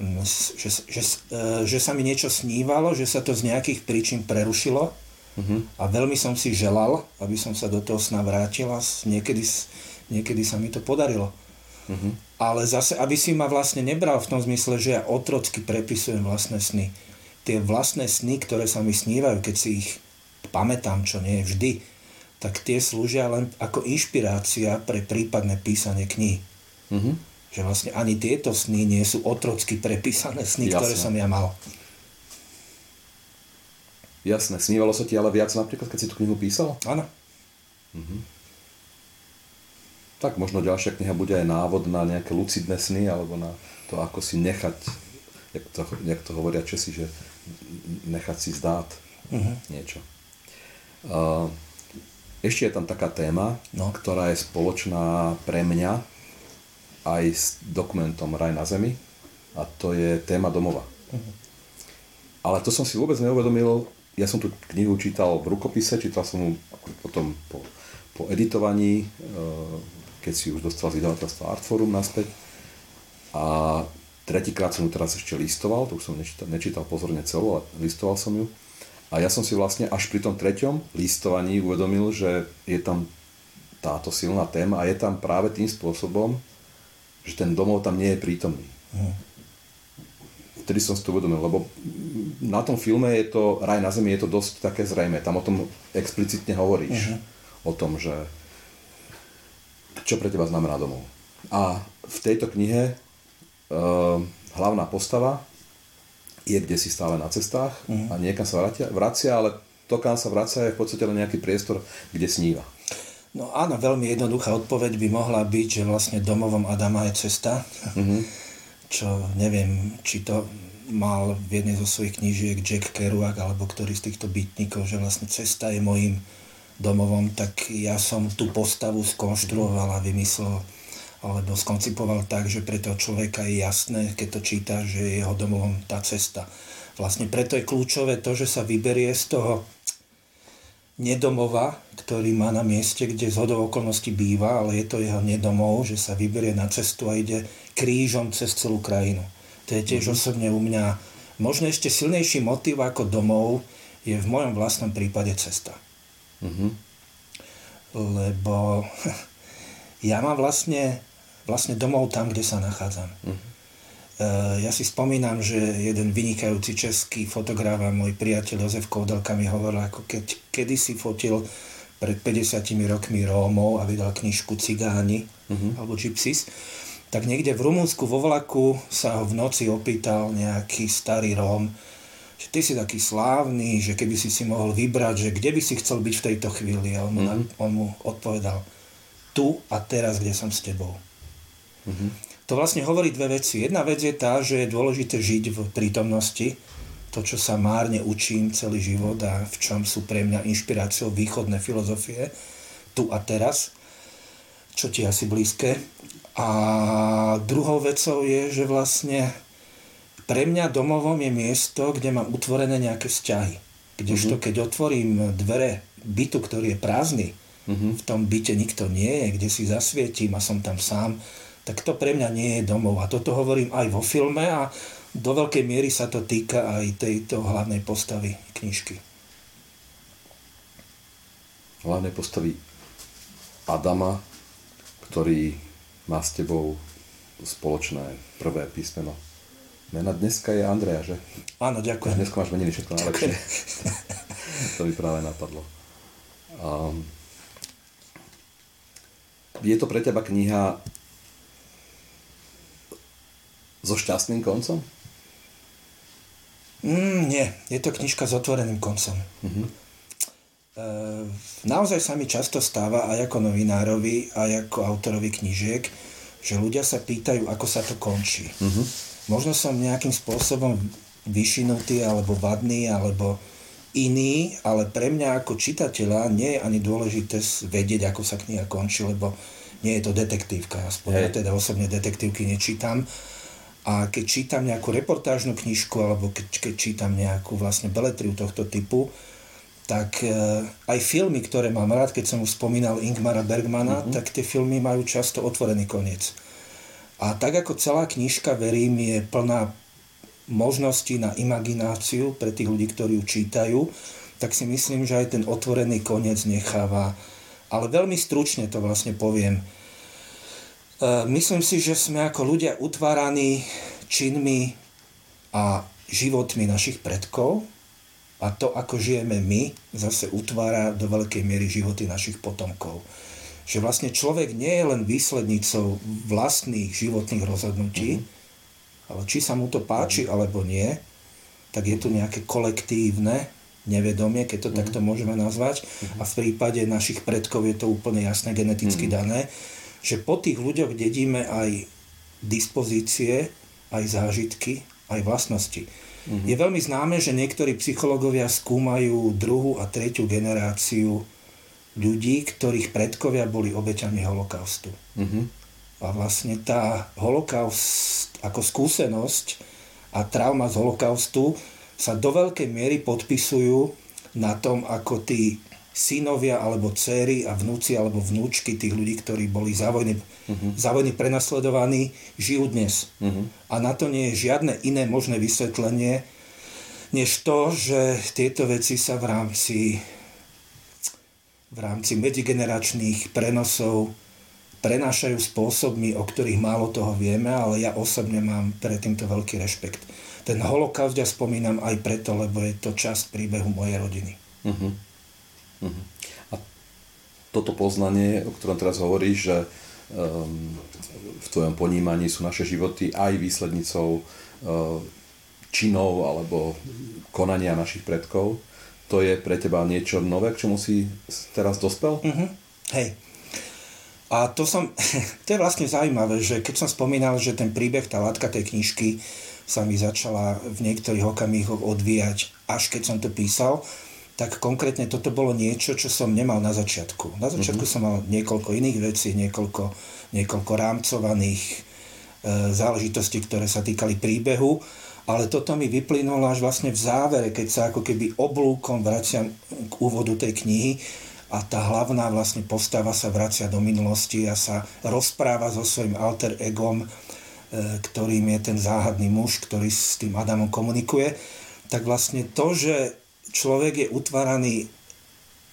mm, že, že, e, že sa mi niečo snívalo, že sa to z nejakých príčin prerušilo uh-huh. a veľmi som si želal, aby som sa do toho sna vrátil a niekedy, niekedy sa mi to podarilo. Uh-huh. Ale zase, aby si ma vlastne nebral v tom zmysle, že ja otrocky prepisujem vlastné sny. Tie vlastné sny, ktoré sa mi snívajú, keď si ich pamätám, čo nie je vždy, tak tie slúžia len ako inšpirácia pre prípadné písanie kníh. Mm-hmm. Že vlastne ani tieto sny nie sú otrocky prepísané sny, Jasne. ktoré som ja mal. Jasné. Snívalo sa ti ale viac napríklad, keď si tú knihu písal? Áno. Mm-hmm. Tak možno ďalšia kniha bude aj návod na nejaké lucidné sny, alebo na to, ako si nechať, jak to, jak to hovoria Česi, že nechať si zdát mm-hmm. niečo. Uh, ešte je tam taká téma, no. ktorá je spoločná pre mňa aj s dokumentom Raj na zemi a to je téma domova. Uh-huh. Ale to som si vôbec neuvedomil, ja som tú knihu čítal v rukopise, čítal som ju potom po, po editovaní, e, keď si už dostal z vydavateľstva Artforum naspäť a tretíkrát som ju teraz ešte listoval, to už som nečítal, nečítal pozorne celú, ale listoval som ju a ja som si vlastne až pri tom treťom listovaní uvedomil, že je tam táto silná téma a je tam práve tým spôsobom, že ten domov tam nie je prítomný. Mm. Vtedy som si to uvedomil, lebo na tom filme je to, Raj na zemi je to dosť také zrejme. Tam o tom explicitne hovoríš. Mm-hmm. O tom, že čo pre teba znamená domov. A v tejto knihe uh, hlavná postava je kde si stále na cestách mm. a niekam sa vracia, vracia, ale to, kam sa vracia, je v podstate len nejaký priestor, kde sníva. No áno, veľmi jednoduchá odpoveď by mohla byť, že vlastne domovom Adama je cesta. Mm-hmm. Čo neviem, či to mal v jednej zo svojich knížiek Jack Kerouac alebo ktorý z týchto bytníkov, že vlastne cesta je mojim domovom, tak ja som tú postavu skonštruoval a vymyslel alebo skoncipoval tak, že pre toho človeka je jasné, keď to číta, že je jeho domovom tá cesta. Vlastne preto je kľúčové to, že sa vyberie z toho nedomova, ktorý má na mieste, kde z hodou okolností býva, ale je to jeho nedomov, že sa vyberie na cestu a ide krížom cez celú krajinu. To je tiež mm-hmm. osobne u mňa možno ešte silnejší motiv ako domov je v mojom vlastnom prípade cesta. Mm-hmm. Lebo ja mám vlastne vlastne domov tam, kde sa nachádzam. Uh-huh. Ja si spomínam, že jeden vynikajúci český fotograf a môj priateľ Jozef Koudelka mi hovoril, ako keď kedysi fotil pred 50 rokmi Rómov a vydal knižku Cigáni uh-huh. alebo Gypsies, tak niekde v Rumunsku vo vlaku sa ho v noci opýtal nejaký starý Róm, že ty si taký slávny, že keby si si mohol vybrať, že kde by si chcel byť v tejto chvíli. A on mu, uh-huh. on mu odpovedal, tu a teraz, kde som s tebou. Mm-hmm. To vlastne hovorí dve veci. Jedna vec je tá, že je dôležité žiť v prítomnosti, to, čo sa márne učím celý život a v čom sú pre mňa inšpiráciou východné filozofie, tu a teraz, čo ti asi blízke. A druhou vecou je, že vlastne pre mňa domovom je miesto, kde mám utvorené nejaké vzťahy. Kdežto mm-hmm. keď otvorím dvere bytu, ktorý je prázdny, mm-hmm. v tom byte nikto nie je, kde si zasvietím a som tam sám, tak to pre mňa nie je domov. A toto hovorím aj vo filme a do veľkej miery sa to týka aj tejto hlavnej postavy knižky. Hlavnej postavy Adama, ktorý má s tebou spoločné prvé písmeno Mena dneska je Andrea, že? Áno, ďakujem. Dneska máš meniny všetko najlepšie. to mi práve napadlo. Um, je to pre teba kniha so šťastným koncom? Mm, nie, je to knižka s otvoreným koncom. Uh-huh. E, naozaj sa mi často stáva aj ako novinárovi, aj ako autorovi knižiek, že ľudia sa pýtajú, ako sa to končí. Uh-huh. Možno som nejakým spôsobom vyšinutý, alebo vadný, alebo iný, ale pre mňa ako čitateľa nie je ani dôležité vedieť, ako sa kniha končí, lebo nie je to detektívka. Aspoň ja teda osobne detektívky nečítam. A keď čítam nejakú reportážnu knižku alebo keď, keď čítam nejakú vlastne beletriu tohto typu, tak e, aj filmy, ktoré mám rád, keď som už spomínal Ingmara Bergmana, mm-hmm. tak tie filmy majú často otvorený koniec. A tak ako celá knižka, verím, je plná možností na imagináciu pre tých ľudí, ktorí ju čítajú, tak si myslím, že aj ten otvorený koniec necháva. Ale veľmi stručne to vlastne poviem. E, myslím si, že sme ako ľudia utváraní činmi a životmi našich predkov a to, ako žijeme my, zase utvára do veľkej miery životy našich potomkov. Že vlastne človek nie je len výslednicou vlastných životných rozhodnutí, mm-hmm. ale či sa mu to páči mm-hmm. alebo nie, tak je tu nejaké kolektívne nevedomie, keď to mm-hmm. takto môžeme nazvať. Mm-hmm. A v prípade našich predkov je to úplne jasné, geneticky mm-hmm. dané že po tých ľuďoch dedíme aj dispozície, aj zážitky, aj vlastnosti. Mm-hmm. Je veľmi známe, že niektorí psychológovia skúmajú druhú a tretiu generáciu ľudí, ktorých predkovia boli obeťami holokaustu. Mm-hmm. A vlastne tá holokaust ako skúsenosť a trauma z holokaustu sa do veľkej miery podpisujú na tom, ako tí synovia alebo céry a vnúci alebo vnúčky tých ľudí, ktorí boli za vojny, uh-huh. za vojny prenasledovaní, žijú dnes. Uh-huh. A na to nie je žiadne iné možné vysvetlenie, než to, že tieto veci sa v rámci, v rámci medzigeneračných prenosov prenášajú spôsobmi, o ktorých málo toho vieme, ale ja osobne mám pre týmto veľký rešpekt. Ten holokaust ja spomínam aj preto, lebo je to časť príbehu mojej rodiny. Uh-huh. Uh-huh. A toto poznanie, o ktorom teraz hovoríš, že um, v tvojom ponímaní sú naše životy aj výslednicou uh, činov alebo konania našich predkov, to je pre teba niečo nové, k čomu si teraz dospel? Uh-huh. Hej. A to som, to je vlastne zaujímavé, že keď som spomínal, že ten príbeh, tá látka tej knižky sa mi začala v niektorých okamihoch odvíjať, až keď som to písal, tak konkrétne toto bolo niečo, čo som nemal na začiatku. Na začiatku mm-hmm. som mal niekoľko iných vecí, niekoľko, niekoľko rámcovaných e, záležitostí, ktoré sa týkali príbehu, ale toto mi vyplynulo až vlastne v závere, keď sa ako keby oblúkom vraciam k úvodu tej knihy a tá hlavná vlastne postava sa vracia do minulosti a sa rozpráva so svojím alter egom, e, ktorým je ten záhadný muž, ktorý s tým Adamom komunikuje, tak vlastne to, že človek je utváraný,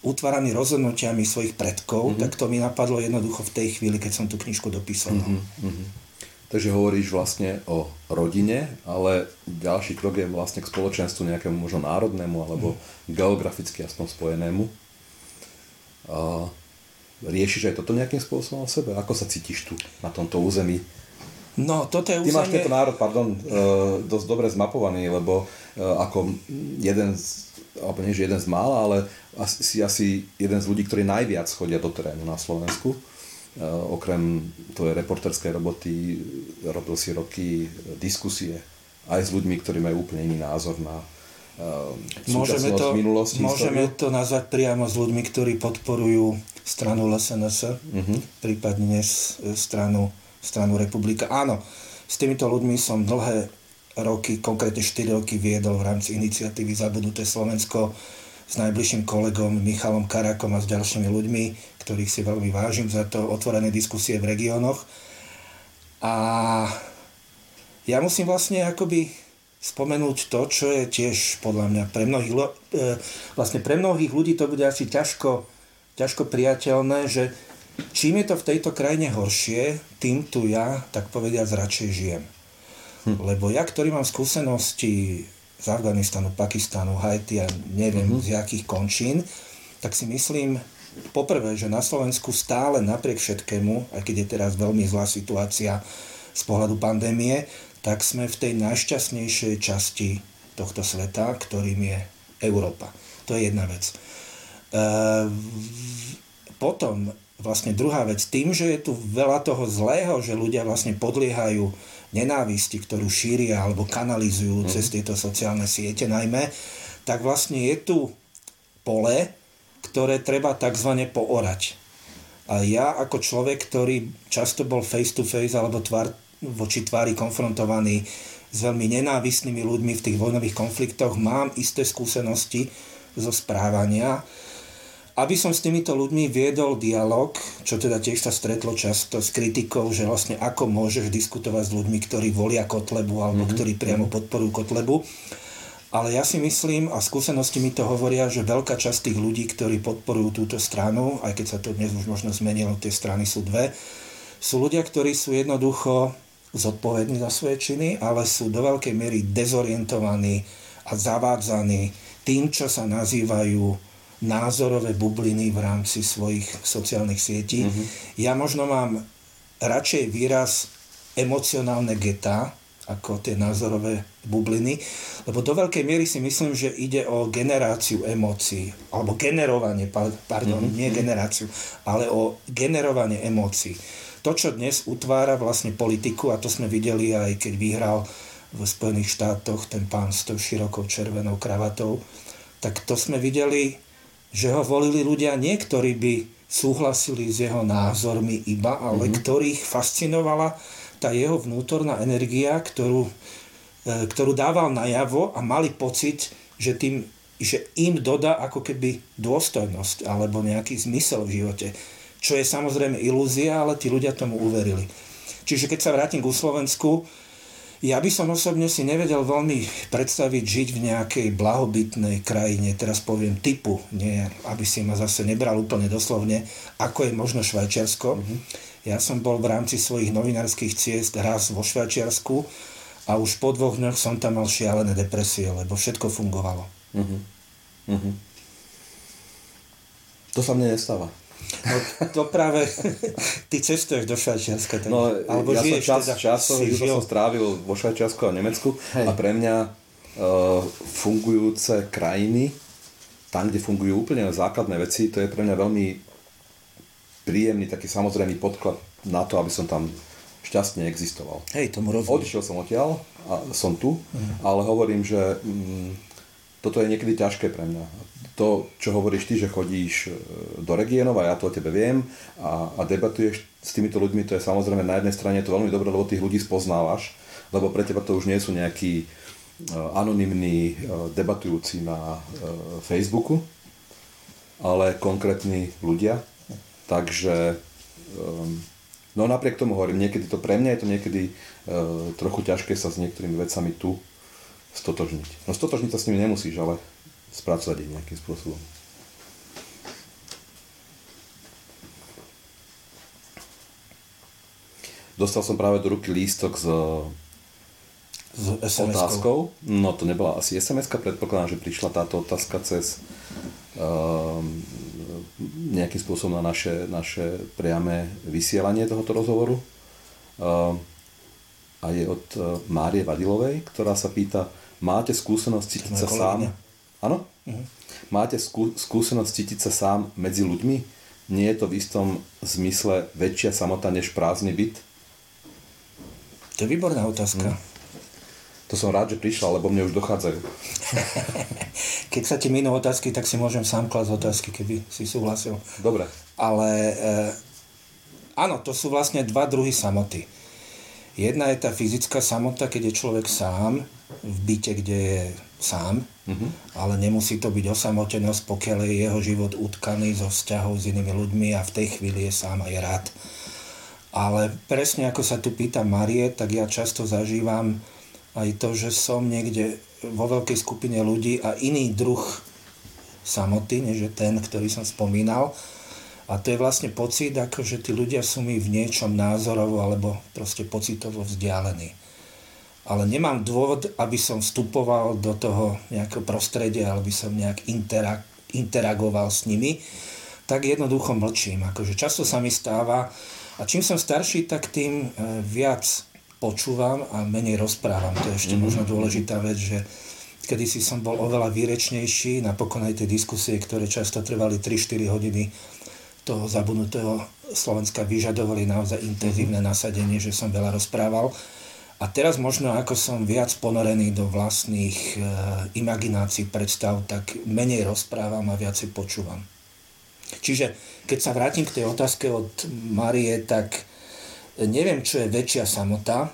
utváraný rozhodnutiami svojich predkov, mm-hmm. tak to mi napadlo jednoducho v tej chvíli, keď som tú knižku dopísal. Mm-hmm. Takže hovoríš vlastne o rodine, ale ďalší krok je vlastne k spoločenstvu nejakému možno národnému alebo mm. geograficky aspoň spojenému. A riešiš aj toto nejakým spôsobom o sebe? Ako sa cítiš tu na tomto území? No, toto je územie... Ty máš tento národ, pardon, e, dosť dobre zmapovaný, lebo e, ako jeden z alebo nie že jeden z mála, ale asi, asi jeden z ľudí, ktorí najviac chodia do terénu na Slovensku. Uh, okrem tvojej reporterskej roboty robil si roky diskusie aj s ľuďmi, ktorí majú úplne iný názor na môžeme to, minulosti. Môžeme históriu. to nazvať priamo s ľuďmi, ktorí podporujú stranu LSNS, uh-huh. Mhm. prípadne stranu, stranu Republika. Áno, s týmito ľuďmi som dlhé roky, konkrétne 4 roky viedol v rámci iniciatívy Zabudnuté Slovensko s najbližším kolegom Michalom Karakom a s ďalšími ľuďmi, ktorých si veľmi vážim za to otvorené diskusie v regiónoch. A ja musím vlastne akoby spomenúť to, čo je tiež podľa mňa pre mnohých, e, vlastne pre mnohých ľudí to bude asi ťažko, ťažko priateľné, že čím je to v tejto krajine horšie, tým tu ja, tak povediať, radšej žijem. Hm. Lebo ja, ktorý mám skúsenosti z Afganistanu, Pakistanu, Haiti a neviem mm-hmm. z jakých končín, tak si myslím, poprvé, že na Slovensku stále napriek všetkému, aj keď je teraz veľmi zlá situácia z pohľadu pandémie, tak sme v tej najšťastnejšej časti tohto sveta, ktorým je Európa. To je jedna vec. E, potom vlastne druhá vec, tým, že je tu veľa toho zlého, že ľudia vlastne podliehajú nenávisti, ktorú šíria alebo kanalizujú mm. cez tieto sociálne siete najmä, tak vlastne je tu pole, ktoré treba tzv. poorať. A ja ako človek, ktorý často bol face to face alebo tvár, voči tvári konfrontovaný s veľmi nenávistnými ľuďmi v tých vojnových konfliktoch, mám isté skúsenosti zo správania, aby som s týmito ľuďmi viedol dialog, čo teda tiež sa stretlo často s kritikou, že vlastne ako môžeš diskutovať s ľuďmi, ktorí volia Kotlebu alebo mm-hmm. ktorí priamo podporujú Kotlebu. Ale ja si myslím, a skúsenosti mi to hovoria, že veľká časť tých ľudí, ktorí podporujú túto stranu, aj keď sa to dnes už možno zmenilo, tie strany sú dve, sú ľudia, ktorí sú jednoducho zodpovední za svoje činy, ale sú do veľkej miery dezorientovaní a zavádzaní tým, čo sa nazývajú názorové bubliny v rámci svojich sociálnych sietí. Mm-hmm. Ja možno mám radšej výraz emocionálne geta, ako tie názorové bubliny, lebo do veľkej miery si myslím, že ide o generáciu emócií, alebo generovanie, pardon, mm-hmm. nie generáciu, ale o generovanie emócií. To, čo dnes utvára vlastne politiku, a to sme videli aj keď vyhral v Spojených štátoch ten pán s tou širokou červenou kravatou, tak to sme videli že ho volili ľudia niektorí by súhlasili s jeho názormi iba, ale mm-hmm. ktorých fascinovala tá jeho vnútorná energia, ktorú, e, ktorú dával najavo a mali pocit, že, tým, že im dodá ako keby dôstojnosť alebo nejaký zmysel v živote. Čo je samozrejme ilúzia, ale tí ľudia tomu uverili. Čiže keď sa vrátim k Slovensku, ja by som osobne si nevedel veľmi predstaviť žiť v nejakej blahobytnej krajine, teraz poviem typu, nie, aby si ma zase nebral úplne doslovne, ako je možno Švajčiarsko. Mm-hmm. Ja som bol v rámci svojich novinárskych ciest raz vo Švajčiarsku a už po dvoch dňoch som tam mal šialené depresie, lebo všetko fungovalo. Mm-hmm. Mm-hmm. To sa mne nestáva. No to práve, ty cestuješ do Švajčiarska. Tak, no, alebo ja žiješ, som čas, teda, čas toho života som strávil vo Švajčiarsku a Nemecku Hej. a pre mňa uh, fungujúce krajiny, tam, kde fungujú úplne základné veci, to je pre mňa veľmi príjemný, taký samozrejmý podklad na to, aby som tam šťastne existoval. Hej, tomu rozumiem. Odišiel som odtiaľ a som tu, mm. ale hovorím, že mm, toto je niekedy ťažké pre mňa to, čo hovoríš ty, že chodíš e, do regiónov a ja to o tebe viem a, a debatuješ s týmito ľuďmi, to je samozrejme na jednej strane to veľmi dobré, lebo tých ľudí spoznávaš, lebo pre teba to už nie sú nejakí e, anonimní e, debatujúci na Facebooku, ale konkrétni ľudia. Takže no napriek tomu hovorím, niekedy to pre mňa je to niekedy trochu ťažké sa s niektorými vecami tu stotožniť. No stotožniť sa s nimi nemusíš, ale spracovať ich nejakým spôsobom. Dostal som práve do ruky lístok s, s otázkou. No to nebola asi sms predpokladám, že prišla táto otázka cez uh, nejakým spôsobom na naše, naše priame vysielanie tohoto rozhovoru. Uh, a je od uh, Márie Vadilovej, ktorá sa pýta, máte skúsenosť cítiť sa sám? Áno? Uh-huh. Máte skú, skúsenosť cítiť sa sám medzi ľuďmi? Nie je to v istom zmysle väčšia samota než prázdny byt? To je výborná otázka. Hmm. To som rád, že prišla, lebo mne už dochádzajú. Keď sa ti minú otázky, tak si môžem sám klasť otázky, keby si súhlasil. Dobre. Ale e, áno, to sú vlastne dva druhy samoty. Jedna je tá fyzická samota, keď je človek sám, v byte, kde je sám, mm-hmm. ale nemusí to byť osamotenosť, pokiaľ je jeho život utkaný zo vzťahov s inými ľuďmi a v tej chvíli je sám a je rád. Ale presne ako sa tu pýta Marie, tak ja často zažívam aj to, že som niekde vo veľkej skupine ľudí a iný druh samoty, než je ten, ktorý som spomínal. A to je vlastne pocit, ako že tí ľudia sú mi v niečom názorovo alebo proste pocitovo vzdialení. ale nemám dôvod, aby som vstupoval do toho nejakého prostredia, aby som nejak intera- interagoval s nimi, tak jednoducho mlčím. Akože často sa mi stáva, a čím som starší, tak tým e, viac počúvam a menej rozprávam. To je ešte mm-hmm. možno dôležitá vec, že kedy si som bol oveľa výrečnejší, napokon aj tie diskusie, ktoré často trvali 3-4 hodiny toho zabudnutého Slovenska, vyžadovali naozaj intenzívne nasadenie, že som veľa rozprával. A teraz možno ako som viac ponorený do vlastných e, imaginácií, predstav, tak menej rozprávam a viacej počúvam. Čiže keď sa vrátim k tej otázke od Marie, tak neviem, čo je väčšia samota. E,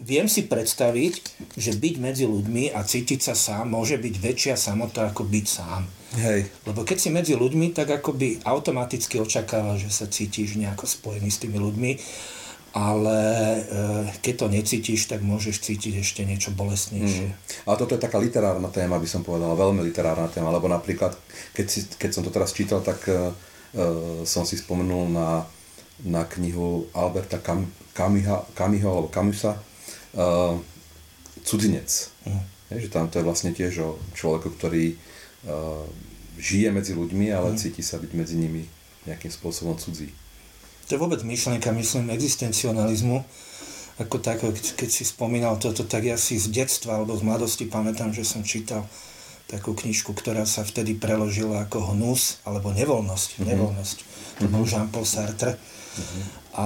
viem si predstaviť, že byť medzi ľuďmi a cítiť sa sám môže byť väčšia samota ako byť sám. Hej. Lebo keď si medzi ľuďmi, tak akoby automaticky očakáva, že sa cítiš nejako spojený s tými ľuďmi ale e, keď to necítiš, tak môžeš cítiť ešte niečo bolestnejšie. Mm. Ale toto je taká literárna téma, by som povedal, veľmi literárna téma, lebo napríklad, keď, si, keď som to teraz čítal, tak uh, som si spomenul na, na knihu Alberta Cam, Camiha, Camiho alebo Camusa uh, Cudzinec. Mm. Je, že tam to je vlastne tiež o človeku, ktorý uh, žije medzi ľuďmi, ale mm. cíti sa byť medzi nimi nejakým spôsobom cudzí to je vôbec myšlienka, myslím, existencionalizmu, ako tak, keď si spomínal toto, tak ja si z detstva alebo z mladosti pamätám, že som čítal takú knižku, ktorá sa vtedy preložila ako hnus, alebo nevoľnosť. Mm-hmm. nevoľnosť. To bol mhm. Jean-Paul Sartre. Mm-hmm. A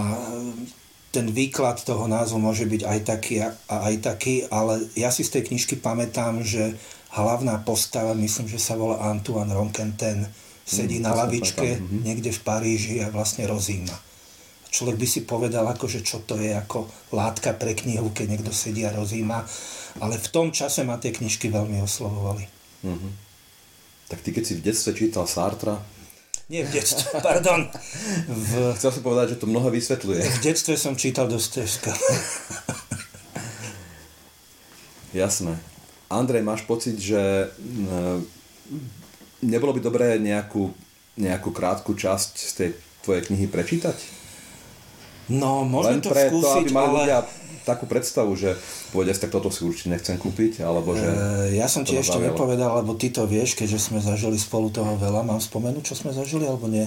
ten výklad toho názvu môže byť aj taký a aj taký, ale ja si z tej knižky pamätám, že hlavná postava, myslím, že sa volá Antoine Ronquentin, sedí mm, na lavičke mhm. niekde v Paríži a vlastne rozíma človek by si povedal, akože čo to je ako látka pre knihu, keď niekto sedí a rozíma. Ale v tom čase ma tie knižky veľmi oslovovali. Mm-hmm. Tak ty keď si v detstve čítal Sartra, nie v detstve, pardon. V... Chcel som povedať, že to mnoho vysvetľuje. V detstve som čítal Dostojevska. Jasné. Andrej, máš pocit, že nebolo by dobré nejakú, nejakú krátku časť z tej tvojej knihy prečítať? No, môžeme Len to pre skúsiť, to, aby mali ale... ľudia takú predstavu, že povedia tak toto si určite nechcem kúpiť, alebo že... E, ja som ti ešte zaujalo. nepovedal, lebo ty to vieš, keďže sme zažili spolu toho veľa. Mám spomenúť, čo sme zažili, alebo nie?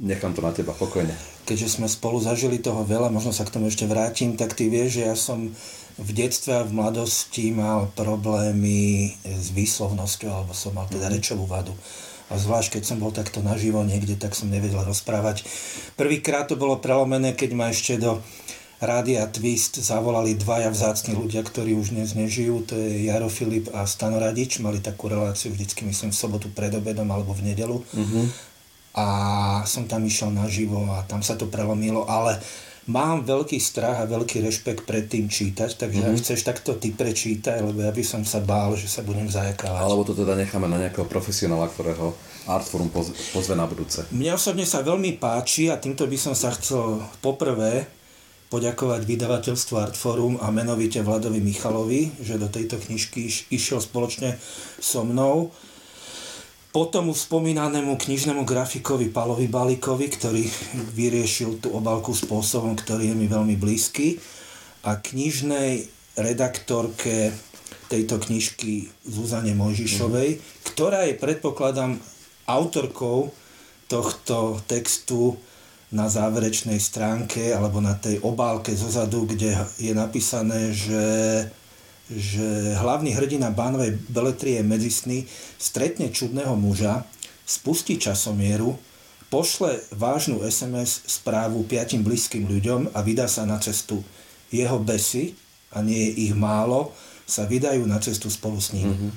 Nechám to na teba, pokojne. Keďže sme spolu zažili toho veľa, možno sa k tomu ešte vrátim, tak ty vieš, že ja som v detstve a v mladosti mal problémy s výslovnosťou, alebo som mal teda mm. rečovú vadu a zvlášť keď som bol takto naživo niekde, tak som nevedel rozprávať. Prvýkrát to bolo prelomené, keď ma ešte do Rádia Twist zavolali dvaja vzácni ľudia, ktorí už dnes nežijú, to je Jaro Filip a Stano Radič, mali takú reláciu vždycky, myslím, v sobotu pred obedom alebo v nedelu. Mm-hmm. A som tam išiel naživo a tam sa to prelomilo, ale mám veľký strach a veľký rešpekt pred tým čítať, takže mm-hmm. ak chceš takto ty prečítať, lebo ja by som sa bál, že sa budem zajakávať. Alebo to teda necháme na nejakého profesionála, ktorého Artforum pozve na budúce. Mne osobne sa veľmi páči a týmto by som sa chcel poprvé poďakovať vydavateľstvu Artforum a menovite Vladovi Michalovi, že do tejto knižky išiel spoločne so mnou potom spomínanému knižnému grafikovi Palovi Balíkovi, ktorý vyriešil tú obálku spôsobom, ktorý je mi veľmi blízky a knižnej redaktorke tejto knižky Zuzane Mojžišovej, mm. ktorá je, predpokladám, autorkou tohto textu na záverečnej stránke alebo na tej obálke zozadu, kde je napísané, že že hlavný hrdina Bánovej beletrie Medzisny stretne čudného muža, spustí časomieru, pošle vážnu SMS správu piatim blízkym ľuďom a vydá sa na cestu. Jeho besy, a nie je ich málo, sa vydajú na cestu spolu s ním. Mm-hmm.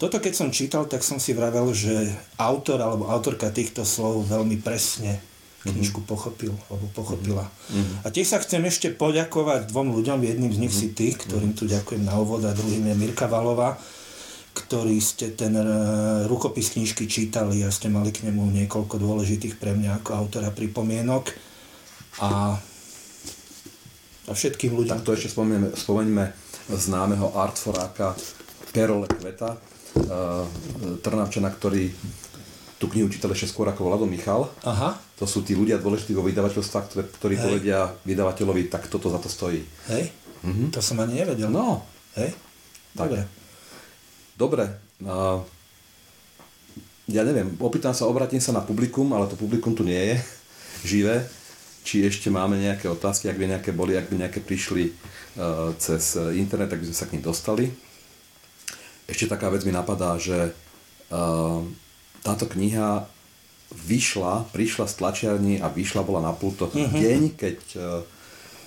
Toto keď som čítal, tak som si vravel, že autor alebo autorka týchto slov veľmi presne knižku pochopil alebo pochopila. Mm-hmm. A tiež sa chcem ešte poďakovať dvom ľuďom, jedným z nich mm-hmm. si ty, ktorým tu ďakujem na úvod a druhým je Mirka Valova, ktorý ste ten uh, rukopis knižky čítali a ste mali k nemu niekoľko dôležitých pre mňa ako autora pripomienok a, a všetkým ľuďom. Tak to ešte spomeňme, spomeňme známeho artforáka Perole Kveta, uh, Trnavčana, ktorý tú knihu čítal ešte skôr ako Vlado Michal. Aha. To sú tí ľudia dôležití vo vydavateľstvách, ktorí, ktorí povedia vydavateľovi, tak toto za to stojí. Hej. Mm-hmm. To som ani nevedel. No. Hej? Dobre. Dobre. Uh, ja neviem, opýtam sa, obratím sa na publikum, ale to publikum tu nie je živé. Či ešte máme nejaké otázky, ak by nejaké boli, ak by nejaké prišli uh, cez internet, tak by sme sa k ním dostali. Ešte taká vec mi napadá, že uh, táto kniha vyšla, prišla z tlačiarni a vyšla bola na pultoch mm-hmm. deň, keď uh,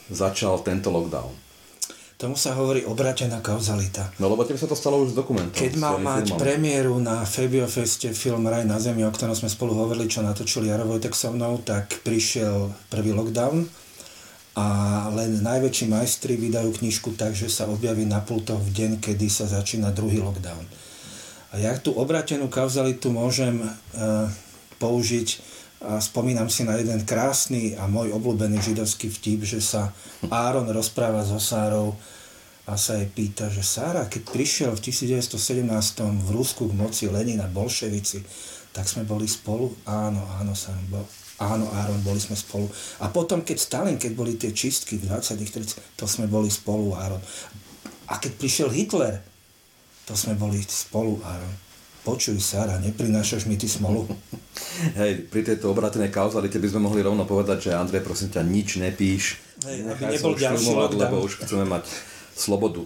začal tento lockdown. Tomu sa hovorí obratená kauzalita. No lebo tebe sa to stalo už s dokumentom. Keď mal mať filmom. premiéru na Febiofeste film Raj na zemi, o ktorom sme spolu hovorili, čo natočili Jaro Vojtek so mnou, tak prišiel prvý lockdown a len najväčší majstri vydajú knižku tak, že sa objaví na pultoch v deň, kedy sa začína druhý lockdown. A ja tú obratenú kauzalitu môžem uh, použiť a spomínam si na jeden krásny a môj obľúbený židovský vtip, že sa Áron rozpráva so Sárou a sa jej pýta, že Sára, keď prišiel v 1917 v Rusku k moci Lenin a bolševici, tak sme boli spolu? Áno, áno, Sára, bol, áno, Áron, boli sme spolu. A potom, keď Stalin, keď boli tie čistky v 20 30 to sme boli spolu, Áron. A keď prišiel Hitler, to sme boli spolu, Áron počuj Sara, neprinášaš mi ty smolu? Hej, pri tejto obratenej kauzalite by sme mohli rovno povedať, že Andrej, prosím ťa, nič nepíš. Hej, aby nebol ďalší Lebo už chceme mať slobodu.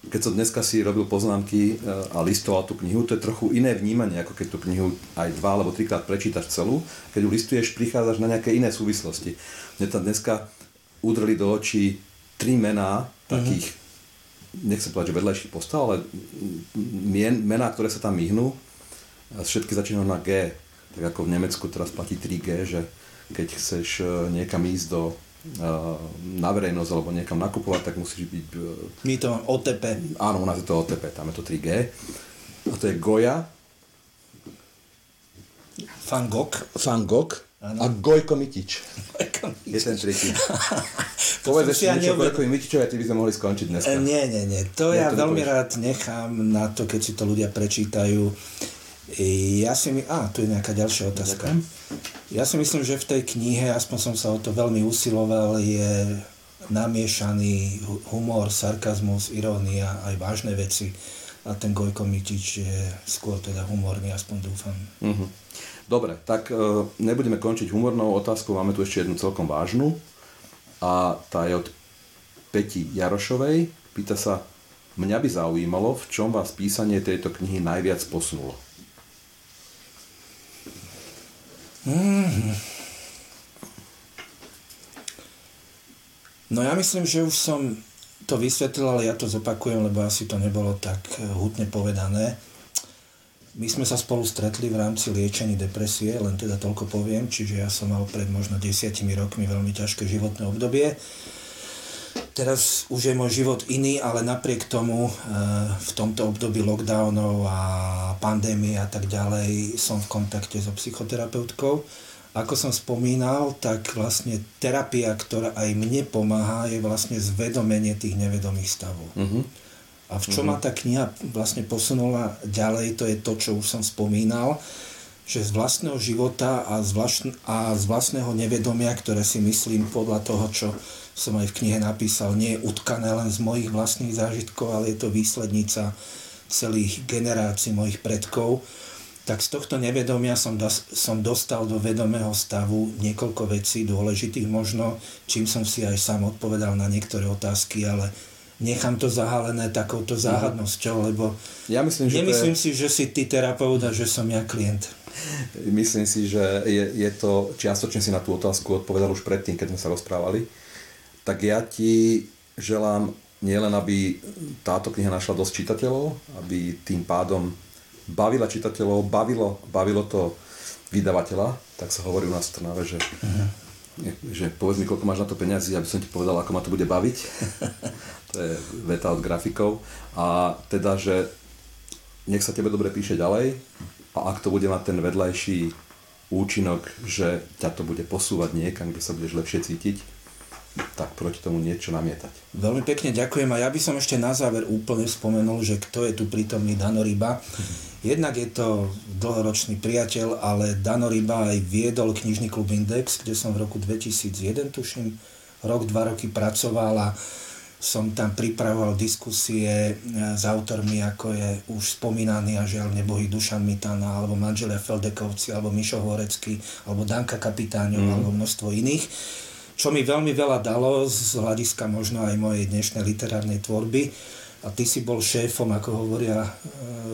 Keď som dneska si robil poznámky e, a listoval tú knihu, to je trochu iné vnímanie, ako keď tú knihu aj dva alebo trikrát prečítaš celú. Keď ju listuješ, prichádzaš na nejaké iné súvislosti. Mne tam dneska udreli do očí tri mená takých mm-hmm nechcem povedať, že vedľajších postav, ale mien, mená, ktoré sa tam myhnú, všetky začínajú na G. Tak ako v Nemecku teraz platí 3G, že keď chceš e, niekam ísť do e, na verejnosť alebo niekam nakupovať, tak musíš byť... E, My to OTP. Áno, u nás je to OTP, tam je to 3G. A to je Goja. Van Gogh. Van Gogh. Ano. A Gojko Mitič. Gojko Mitič. Je ten tretí. Povedz ešte niečo o Gojkovi Mitičovi a ty by sme mohli skončiť dnes. E, nie, nie, nie. To ja, ja to veľmi rád nechám na to, keď si to ľudia prečítajú. Ja si my... Á, tu je nejaká ďalšia otázka. Ja si myslím, že v tej knihe, aspoň som sa o to veľmi usiloval, je namiešaný humor, sarkazmus, irónia, aj vážne veci. A ten Gojko Mitič je skôr teda humorný, aspoň dúfam. Uh-huh. Dobre, tak e, nebudeme končiť humornou otázkou, máme tu ešte jednu celkom vážnu a tá je od Peti Jarošovej. Pýta sa, mňa by zaujímalo, v čom vás písanie tejto knihy najviac posunulo. Mm. No ja myslím, že už som to vysvetlil, ale ja to zopakujem, lebo asi to nebolo tak e, hutne povedané. My sme sa spolu stretli v rámci liečení depresie, len teda toľko poviem, čiže ja som mal pred možno desiatimi rokmi veľmi ťažké životné obdobie. Teraz už je môj život iný, ale napriek tomu eh, v tomto období lockdownov a pandémie a tak ďalej som v kontakte so psychoterapeutkou. Ako som spomínal, tak vlastne terapia, ktorá aj mne pomáha, je vlastne zvedomenie tých nevedomých stavov. Uh-huh. A v čo mm-hmm. ma tá kniha vlastne posunula ďalej, to je to, čo už som spomínal, že z vlastného života a z, vlastn- a z vlastného nevedomia, ktoré si myslím podľa toho, čo som aj v knihe napísal, nie je utkané len z mojich vlastných zážitkov, ale je to výslednica celých generácií mojich predkov, tak z tohto nevedomia som, dos- som dostal do vedomého stavu niekoľko vecí dôležitých možno, čím som si aj sám odpovedal na niektoré otázky, ale nechám to zahalené takouto mhm. záhadnosťou, lebo ja myslím, že nemyslím je... si, že si ty terapeut a že som ja klient. Myslím si, že je, je to, čiastočne si na tú otázku odpovedal už predtým, keď sme sa rozprávali. Tak ja ti želám nielen, aby táto kniha našla dosť čitateľov, aby tým pádom bavila čitateľov, bavilo, bavilo to vydavateľa, tak sa hovorí u nás v Trnave, že uh-huh že povedz mi, koľko máš na to peniazy, aby som ti povedal, ako ma to bude baviť. to je veta od grafikov. A teda, že nech sa tebe dobre píše ďalej a ak to bude mať ten vedľajší účinok, že ťa to bude posúvať niekam, kde sa budeš lepšie cítiť, tak proti tomu niečo namietať. Veľmi pekne ďakujem a ja by som ešte na záver úplne spomenul, že kto je tu prítomný Dano Ryba. Jednak je to dlhoročný priateľ, ale Dano Ryba aj viedol knižný klub Index, kde som v roku 2001, tuším, rok, dva roky pracoval a som tam pripravoval diskusie s autormi, ako je už spomínaný a žiaľ nebohý Dušan Mitana, alebo manželia Feldekovci, alebo Mišo Horecký, alebo Danka Kapitáňov, mm. alebo množstvo iných čo mi veľmi veľa dalo z hľadiska možno aj mojej dnešnej literárnej tvorby. A ty si bol šéfom, ako hovoria e,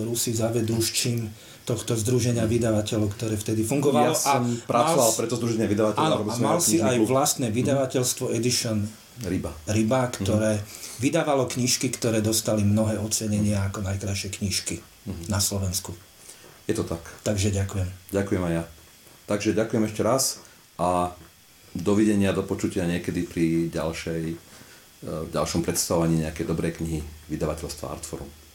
Rusi, zavedúščím tohto združenia vydavateľov, ktoré vtedy fungovalo. Ja som a pracoval pre to združenie vydavateľov. Áno, a mal si aj vlastné vydavateľstvo Edition Ryba. Ryba, ktoré mm-hmm. vydávalo knižky, ktoré dostali mnohé ocenenia ako najkrajšie knižky mm-hmm. na Slovensku. Je to tak. Takže ďakujem. Ďakujem aj ja. Takže ďakujem ešte raz a dovidenia, do počutia niekedy pri ďalšej, v e, ďalšom predstavovaní nejakej dobrej knihy vydavateľstva Artforum.